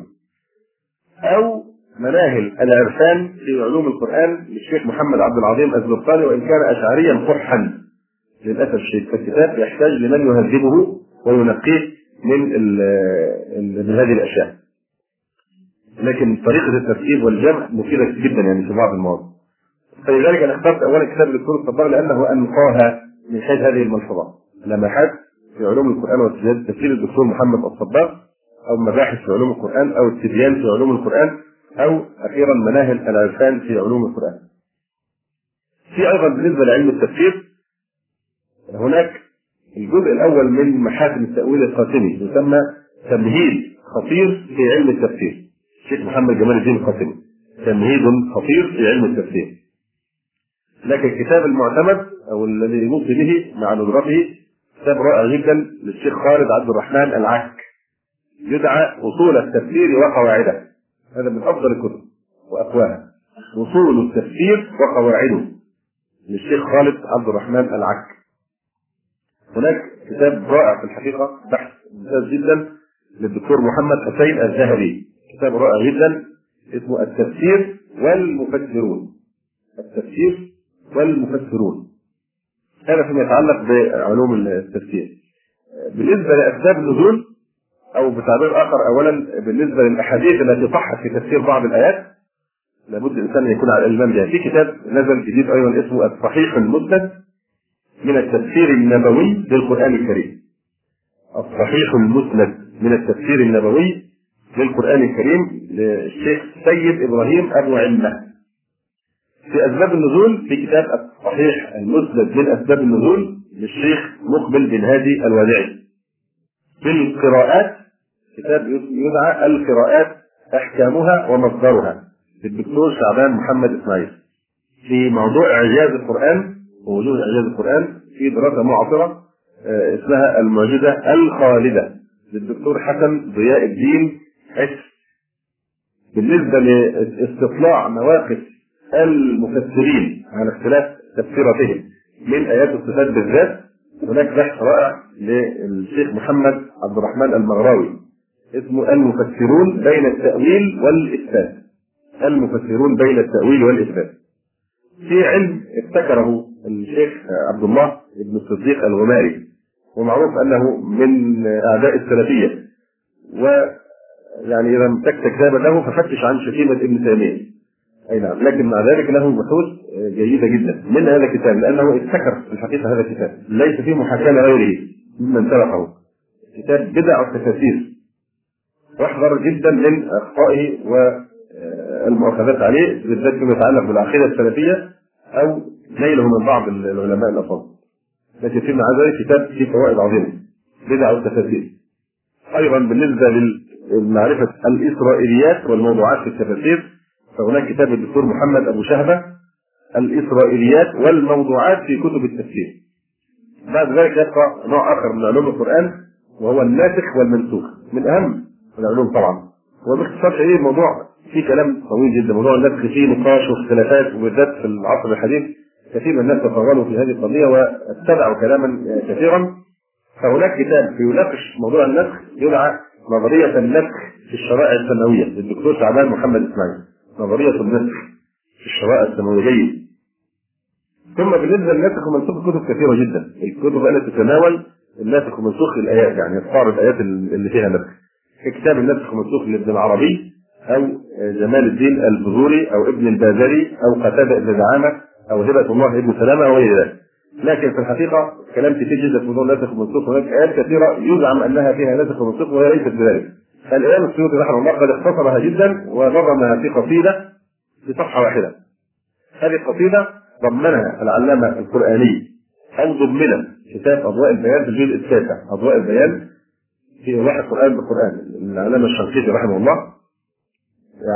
أو مناهل العرفان في علوم القرآن للشيخ محمد عبد العظيم الزرقاني وإن كان أشعريا قرحا. للأسف الشديد فالكتاب يحتاج لمن يهذبه وينقيه من من هذه الأشياء. لكن طريقة الترتيب والجمع مفيدة جدا يعني في بعض المواضيع فلذلك أنا اخترت أولا كتاب الدكتور الصباغ لأنه أنقاها من حيث هذه الملحوظات لمحات في علوم القرآن والتجديد تفسير الدكتور محمد الصباغ أو مباحث في علوم القرآن أو التبيان في علوم القرآن أو أخيرا مناهل العرفان في علوم القرآن. في أيضا بالنسبة لعلم التفسير هناك الجزء الأول من محاسن التأويل القاسمي يسمى تمهيد خطير في علم التفسير. الشيخ محمد جمال الدين القاسمي. تمهيد خطير في علم التفسير. لكن الكتاب المعتمد أو الذي يوصي به مع ندرته كتاب رائع جدا للشيخ خالد عبد الرحمن العك يدعى أصول التفسير وقواعده هذا من أفضل الكتب وأقواها أصول التفسير وقواعده للشيخ خالد عبد الرحمن العك هناك كتاب رائع في الحقيقة بحث ممتاز جدا للدكتور محمد حسين الذهبي. كتاب رائع جدا اسمه التفسير والمفسرون. التفسير والمفسرون. هذا فيما يتعلق بعلوم التفسير. بالنسبة لأسباب النزول أو بتعبير آخر اولا بالنسبة للأحاديث التي صحت في تفسير بعض الآيات لابد الإنسان أن يكون على الايمان بها. في كتاب نزل جديد أيضا اسمه الصحيح المسند. من التفسير النبوي للقرآن الكريم. الصحيح المسند من التفسير النبوي للقرآن الكريم للشيخ سيد إبراهيم أبو علمه في أسباب النزول في كتاب الصحيح المسند من أسباب النزول للشيخ مقبل بن هادي الوداعي في القراءات كتاب يدعى القراءات أحكامها ومصدرها للدكتور شعبان محمد إسماعيل. في موضوع إعجاز القرآن ووجود إعجاز القرآن في دراسة معاصرة آه، اسمها المعجزة الخالدة للدكتور حسن ضياء الدين حس. بالنسبة لاستطلاع مواقف المفسرين على اختلاف تفسيراتهم من آيات الصفات بالذات هناك بحث رائع للشيخ محمد عبد الرحمن المغراوي اسمه المفسرون بين التأويل والإثبات. المفسرون بين التأويل والإثبات. في علم ابتكره الشيخ عبد الله بن الصديق الغماري. ومعروف أنه من أعداء السلفية. ويعني إذا امتكت كتابا له ففتش عن شتيمة ابن تيمية. أي نعم. لكن مع ذلك له بحوث جيدة جدا. من هذا الكتاب. لأنه ابتكر في الحقيقة هذا الكتاب. ليس فيه محاكاة لغيره ممن سبقه كتاب بدع التفاسير واحذر جدا من اخطائه والمؤاخذات عليه بالذات فيما يتعلق بالعقيدة السلفية أو نيله من بعض العلماء الافاضل لكن فيما عدا ذلك كتاب فيه فوائد عظيمة. بدع التفاسير أيضا بالنسبة لمعرفه الإسرائيليات والموضوعات في التفاسير فهناك كتاب الدكتور محمد أبو شهبة الإسرائيليات والموضوعات في كتب التفسير. بعد ذلك يبقى نوع آخر من علوم القرآن وهو الناسخ والمنسوخ. من أهم العلوم طبعا. وباختصار شديد الموضوع فيه كلام طويل جدا، موضوع النسخ فيه نقاش واختلافات وبالذات في العصر الحديث. كثير من الناس تفاضلوا في هذه القضية واتبعوا كلاما كثيرا. فهناك كتاب يناقش موضوع النسخ يدعى نظرية النسخ في الشرائع السماويه للدكتور شعبان محمد إسماعيل. نظرية النسخ في الشرائع السماوية ثم بالنسبة للناسخ ومنسوخ كتب كثيرة جدا. الكتب التي تتناول الناسخ ومنسوخ الآيات يعني إصدار الآيات اللي فيها نسخ. كتاب النسخ ومنسوخ لابن العربي أو جمال الدين البذوري أو ابن البازري أو قتادة بن زعامة أو هبة الله ابن سلامة وغير ذلك. لكن في الحقيقة كلام كثير جدا في موضوع الناسخ والمنسوخ هناك آيات كثيرة يزعم أنها فيها ناسخ ومنسوخ وهي ليست بذلك. الإمام السيوطي رحمه الله قد اختصرها جدا ونظمها في قصيدة في صفحة واحدة. هذه القصيدة ضمنها العلامة القرآني أو ضمن كتاب أضواء البيان في الجزء التاسع. أضواء البيان في إيضاح القرآن بالقرآن. العلامة الشنقيطي رحمه الله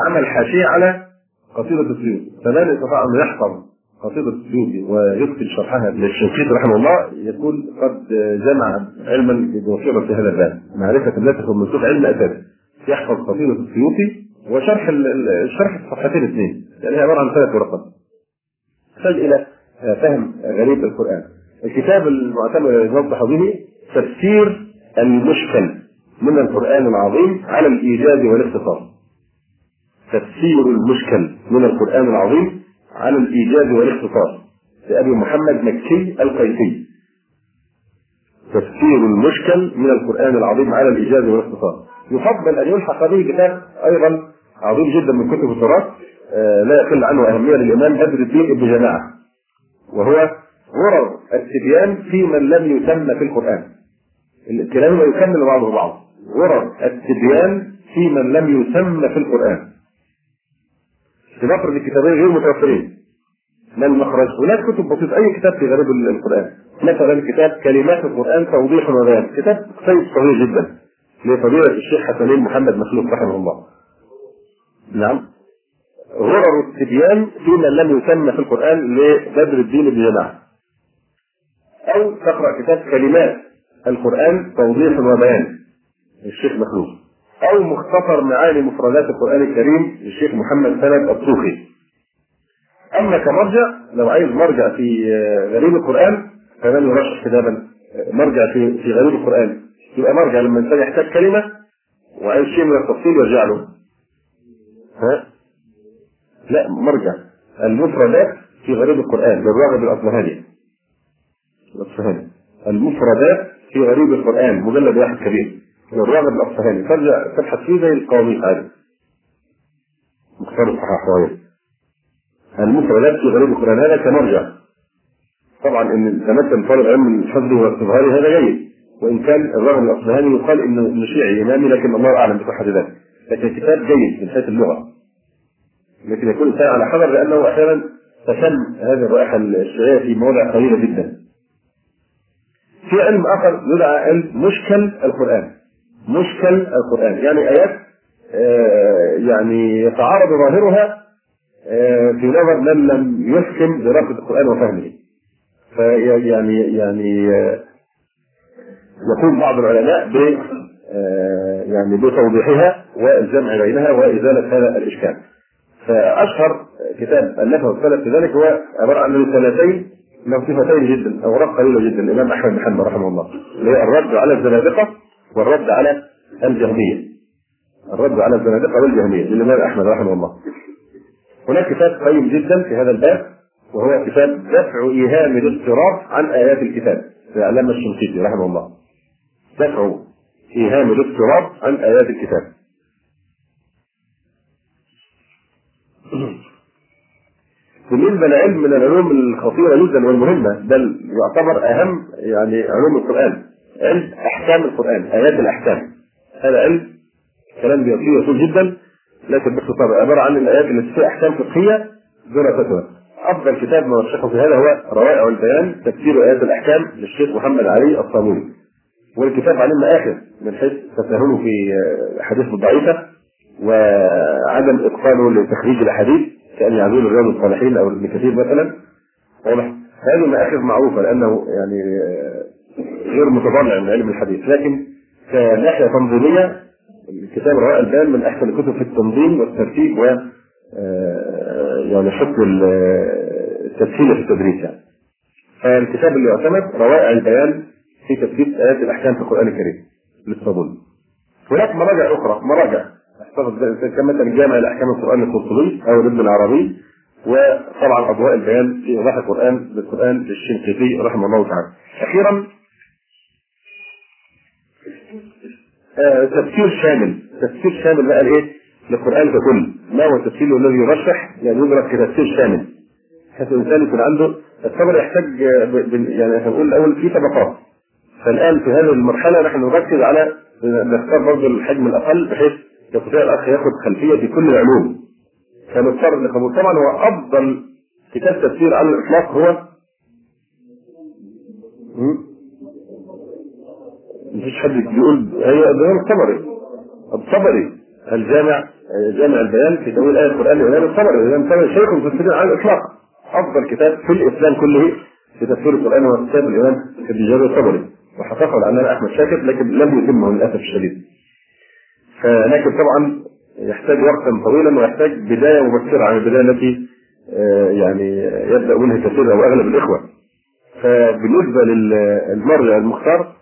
عمل حاشية على قصيدة السيوطي. فمن استطاع أن يحفظ؟ قصيدة السيوطي ويكتب شرحها للشنقيطي رحمه الله يكون قد جمع علما بوفيرة في هذا الباب. معرفة الناسخ والمنسوخ علم أساسي يحفظ قصيدة السيوطي وشرح الشرح في صفحتين اثنين لأنها عبارة عن ثلاث ورقات. تحتاج إلى فهم غريب القرآن. الكتاب المعتمد يوضح به تفسير المشكل من القرآن العظيم على الإيجاز والاختصار. تفسير المشكل من القرآن العظيم على الإيجاز والاختصار لأبي محمد مكي القيسي. تفسير المشكل من القرآن العظيم على الإيجاز والاختصار يفضل أن يلحق به كتاب أيضا عظيم جدا من كتب التراث آه، لا يقل عنه أهمية للإمام بدر الدين ابن جماعة وهو غرر التبيان في من لم يسمى في القرآن. الكلام يكمل بعضه بعض. غرر التبيان في من لم يسمى في القرآن. نفرض الكتابين غير متوفرين. ما المخرج؟ هناك كتب بسيطة. أي كتاب في غريب القرآن؟ مثلا كتاب كلمات القرآن توضيح وبيان كتاب قصير صغير جدا. لفضيلة الشيخ حسنين محمد مخلوق رحمه الله. نعم. غرر التبيان في من لم يسمى في القرآن لبدر الدين بن جماعة. أو تقرأ كتاب كلمات القرآن توضيح وبيان الشيخ مخلوق. أو مختصر معاني مفردات القرآن الكريم للشيخ محمد سند الطوخي. أما كمرجع لو عايز مرجع في غريب القرآن فمن يرشح كتابا مرجع في في غريب القرآن. يبقى مرجع لما الإنسان يحتاج كلمة وعايز شيء من التفصيل يرجع له ها؟ لا مرجع. المفردات في غريب القرآن للراغب الاصبهاني الاصفهاني المفردات في غريب القرآن مجلد واحد كبير. للراغب الأصفهاني ترجع تبحث فيه زي القواميس عادي مختار الصحاح المفردات في غريب القرآن هذا؟ كمرجع. طبعا إن تمكن طالب علم من حفظه واستظهاره هذا جيد. وإن كان الراغب الأصفهاني يقال إنه شيعي إمامي لكن الله أعلم بصحة ذلك. لكن كتاب جيد من حيث اللغة. لكن يكون الإنسان على حذر لأنه أحيانا تشم هذه الرائحة الشيعية في مواضع قليلة جدا. في علم آخر يدعى علم مشكل القرآن. مشكل القرآن يعني آيات آه يعني يتعارض ظاهرها آه في نظر من لم يحكم دراسة القرآن وفهمه. فيعني يعني آه يقوم بعض العلماء ب يعني بتوضيحها والجمع بينها وإزالة هذا الإشكال. فأشهر كتاب الفه السلف في ذلك هو عبارة عن رسالتين لطيفتين جدا أوراق قليلة جدا الإمام أحمد بن حنبل رحمه الله اللي هي الرد على الزنادقة والرد على الجهمية. الرد على الزنادقة والجهمية للإمام أحمد رحمه الله. هناك كتاب قيم جدا في هذا الباب وهو كتاب دفع إيهام الاضطراب عن آيات الكتاب للعلامه الشنقيطي رحمه الله. دفع إيهام الاضطراب عن آيات الكتاب. بالنسبة لعلم من العلوم الخطيرة جدا والمهمة بل يعتبر أهم يعني علوم القرآن. علم أحكام القرآن آيات الأحكام. هذا علم كلام فيه يطول جدا لكن باختصار عبارة عن الآيات التي فيها أحكام فقهية دون فتوى. أفضل كتاب مرشحه في هذا هو روائع البيان تفسير آيات الأحكام للشيخ محمد علي الصابوني. والكتاب عليه مآخذ من حيث تساهله في الأحاديث الضعيفة وعدم إتقانه لتخريج الأحاديث كأن يعزون الرياض الصالحين أو ابن كثير مثلا. واضح. هذه مآخذ معروفة لأنه يعني غير متضرع من علم الحديث لكن كناحية تنظيمية كتاب رواء البان من أحسن الكتب في التنظيم والترتيب و يعني حكم التسهيل في التدريس يعني. فالكتاب اللي يعتمد روائع البيان في تثبيت آيات الأحكام في القرآن الكريم للصابون. هناك مراجع أخرى مراجع احتفظ كمثلا جامع الأحكام القرآن القرطبي أو الابن العربي وطبعا أضواء البيان في إيضاح القرآن للقرآن للشنقيطي رحمه الله تعالى. أخيرا آه تفسير شامل. تفسير شامل بقى الإيه؟ للقرآن ككل. ما هو التفسير الذي يرشح؟ يعني يدرك كتفسير شامل. حيث الإنسان يكون عنده الصبر يحتاج يعني بنقول الأول في طبقات. فالآن في هذه المرحلة نحن نركز على نختار برضه الحجم الأقل بحيث يستطيع الأخ ياخذ خلفية في كل العلوم. فنضطر لقبول طبعا هو أفضل كتاب تفسير على الإطلاق هو مفيش حد بيقول هي الامام الطبري. الطبري الجامع جامع البيان في تأويل آية القرآن الإمام الطبري. الإمام الطبري شيخ المفسرين على الإطلاق. أفضل كتاب في الإسلام كله في تفسير القرآن هو كتاب الإمام ابن جرير الطبري. وحققه العلامة أحمد شاكر لكن لم يتمه للأسف الشديد. لكن طبعا يحتاج وقتا طويلا ويحتاج بداية مبكرة عن البداية التي يعني يبدأ منها كثير أو اغلب الإخوة. فبالنسبة للمرجع المختار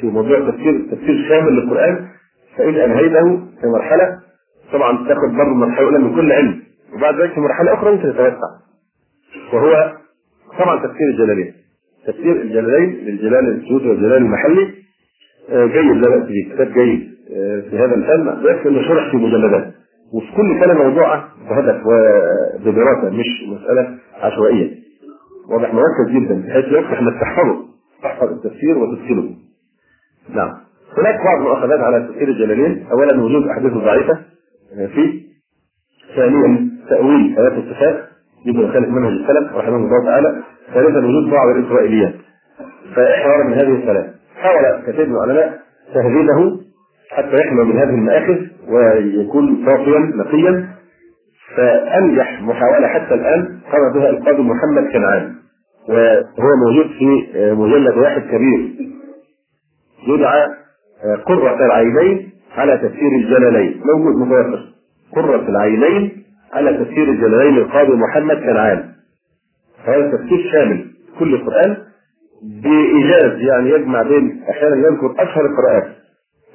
في موضوع تفسير تفسير شامل للقرآن فإن أنهيته في مرحلة طبعا تاخذ برضه مرحلة أولى من كل علم وبعد ذلك في مرحلة أخرى ممكن تتوسع. وهو طبعا تفسير الجلالين. تفسير الجلالين للجلال السعودي والجلال المحلي جيد لا بأس به كتاب جيد في هذا الفن يكفي أنه شرح في مجلدات وفي كل كلمه موضوعه بهدف وبدراسه مش مسألة عشوائية واضح مركز جدا بحيث يصبح انك تحفظه تحفظ التفسير وتدخله نعم. هناك بعض المؤاخذات على تفسير الجلالين. اولا وجود أحاديث ضعيفة فيه ثانيا تأويل آيات الصفات يجب يخالف منهج السلف رحمه الله تعالى. ثالثا وجود بعض الاسرائيليات فاحرارا من هذه الثلاث حاول كثير من العلماء تهذيبه حتى يحمى من هذه المآخذ ويكون صافيا نقيا. فأنجح محاولة حتى الآن قام بها القاضي محمد كنعان. وهو موجود في مجلد واحد كبير. يدعى قرة العينين على تفسير الجلالين. موجود متوفر قرة العينين على تفسير الجلالين القاضي محمد كنعان هذا تفسير شامل. كل القرآن بإيجاز يعني يجمع بين أحيانا يذكر أشهر القراءات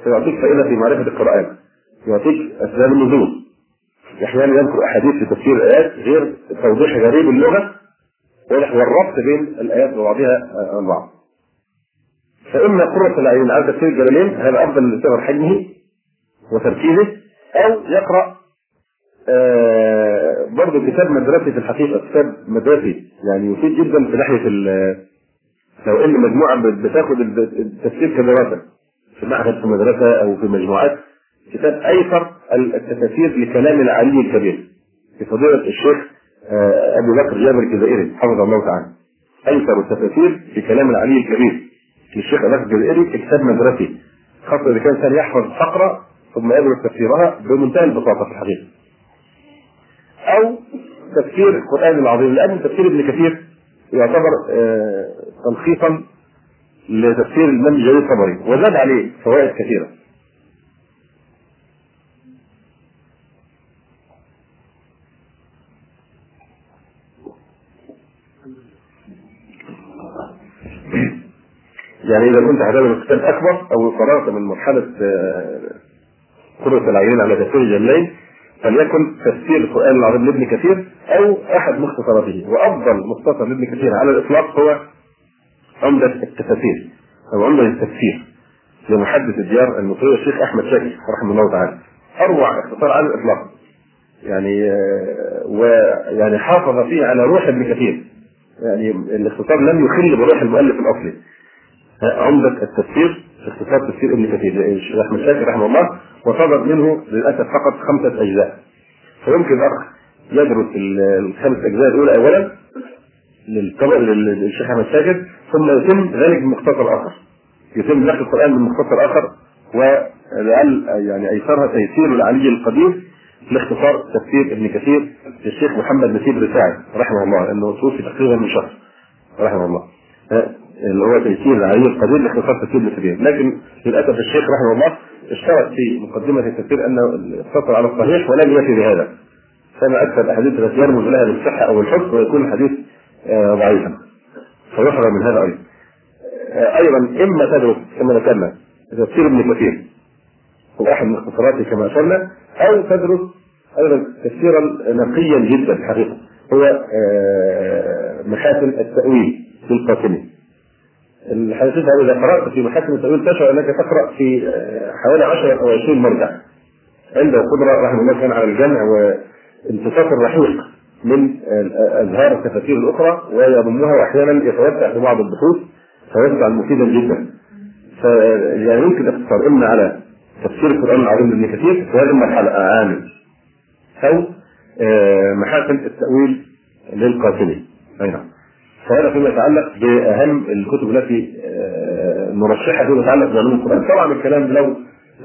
فيعطيك فائدة في معرفة القرآن. يعطيك أسباب النزول. أحيانا يذكر أحاديث في تفسير الآيات غير توضيح غريب اللغة والربط بين الآيات وبعضها عن بعض فإما قرة العين على تفسير الجلالين هذا أفضل لصغر حجمه وتركيزه أو يقرأ آه برضه كتاب مدرسي في الحقيقة كتاب مدرسي يعني يفيد جدا في ناحية لو إن مجموعة بتاخد التفسير كدراسة في معهد في مدرسة أو في مجموعات كتاب أيسر التفاسير لكلام العلي الكبير لفضيله الشيخ آه، ابي بكر جابر الجزائري حفظه الله تعالى. أيسر التفاسير في كلام العلي الكبير. للشيخ بكر الجزائري كتاب مدرسي. خاصة إذا كان كان يحفظ فقره ثم يدرس تفسيرها بمنتهى البساطة في الحقيقة أو تفسير القرآن العظيم لأن تفسير ابن كثير يعتبر آه، تلخيصا لتفسير الإمام الجليل الطبري وزاد عليه فوائد كثيرة. يعني إذا كنت هتعمل كتاب أكبر أو فرغت من مرحلة قرة آه، العينين على تفسير الجلين فليكن تفسير القرآن العظيم لابن كثير أو أحد مختصراته. وأفضل مختصر لابن كثير على الإطلاق هو عمدة التفاسير أو عمدة التفسير لمحدث الديار المصري الشيخ أحمد شاكر رحمه الله تعالى. أروع اختصار على الإطلاق. يعني آه، ويعني حافظ فيه على روح ابن كثير. يعني الاختصار لم يخل بروح المؤلف الأصلي. عمدة التفسير اختصار تفسير ابن كثير الشيخ أحمد شاكر رحمه الله وصدر منه للأسف فقط خمسة أجزاء. فيمكن الأخ يدرس الخمس أجزاء الأولى أولا للشيخ أحمد شاكر ثم يتم ذلك بمختصر آخر. يتم نقل القرآن بمختصر آخر ولعل يعني أيسرها تيسير العلي القدير لاختصار تفسير ابن كثير للشيخ محمد نسيب رفاعي رحمه الله لأنه توفي تقريبا من شهر. رحمه الله. اللي هو تيسير العلي القدير لاختصار تفسير ابن كثير لكن للأسف الشيخ رحمه الله اشترط في مقدمة التفسير أنه اقتصر على الصحيح ولم يفي بهذا. فما أكثر الأحاديث التي يرمز لها بالصحة أو الحسن ويكون الحديث آه، ضعيفا. فيحرم من هذا أيضا. آه، أيضا إما تدرس كما ذكرنا تفسير ابن كثير واحد من اختصاراته كما أشرنا أو تدرس أيضا تفسيرا نقيا جدا حقيقة. هو آه، محاسن التأويل للقاسمي الحقيقة اذا قرأت في محاسن التاويل تشعر أنك تقرأ في حوالي 10 أو 20 مرجع عنده قدرة رحمة الله على الجمع وامتصاص الرحيق من أزهار التفاسير الأخرى ويضمها واحيانا يتوسع في بعض البحوث فيجعل مفيدا جدا. فيعني يمكن أختصار إما على تفسير القرآن العظيم لابن كثير في هذه المرحله عامل أو آه، محاسن التأويل للقاسمي أي نعم. فهذا فيما يتعلق بأهم الكتب التي آه، مرشحة فيما يتعلق بعلوم القرآن. طبعا الكلام لو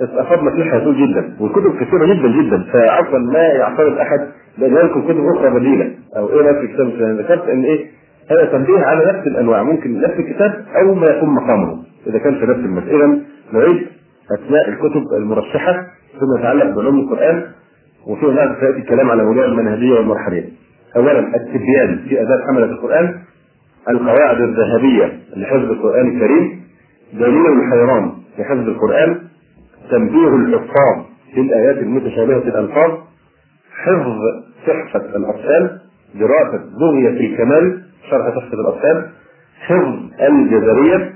افضنا فيه هيطول جدا والكتب كثيرة جدا جدا فعفوا ما يعترض أحد لكم كتب أخرى بديلة. أو إيه نفس الكتاب؟ الفلاني ذكرت إن إيه هذا تنبيه على نفس الأنواع. ممكن نفس الكتاب أو ما يكون مقامه. إذا كان في نفس المسألة اذا نعيد أثناء الكتب المرشحة فيما يتعلق بعلوم القرآن وفي هناك سيأتي الكلام على موضوع المنهجية والمرحلية. اولا التبيان في اداب حمله القرآن. القواعد الذهبية لحفظ القرآن الكريم دليل الحيران في حفظ القرآن تنبيه الحفاظ في الآيات المتشابهة الألفاظ حفظ تحفة الأطفال دراسة بغية الكمال شرح تحفة الأطفال حفظ الجزرية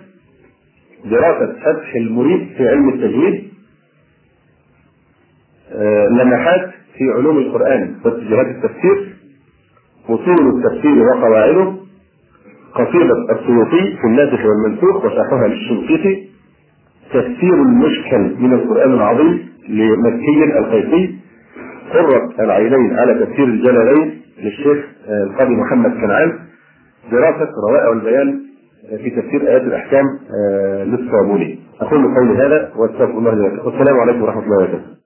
دراسة فتح المريد في علم التجويد آه، لمحات في علوم القرآن واتجاهات التفسير أصول التفسير وقواعده قصيدة السيوطي في الناسخ والمنسوخ وشرحها للشنقيطي تفسير المشكل من القرآن العظيم لمكي القيسي قرة العينين على تفسير الجلالين للشيخ آه، القاضي محمد كنعان دراسة روائع والبيان في تفسير آيات الأحكام آه، للصابوني. أقول قولي هذا وأستغفر الله لي والسلام عليكم ورحمة الله وبركاته.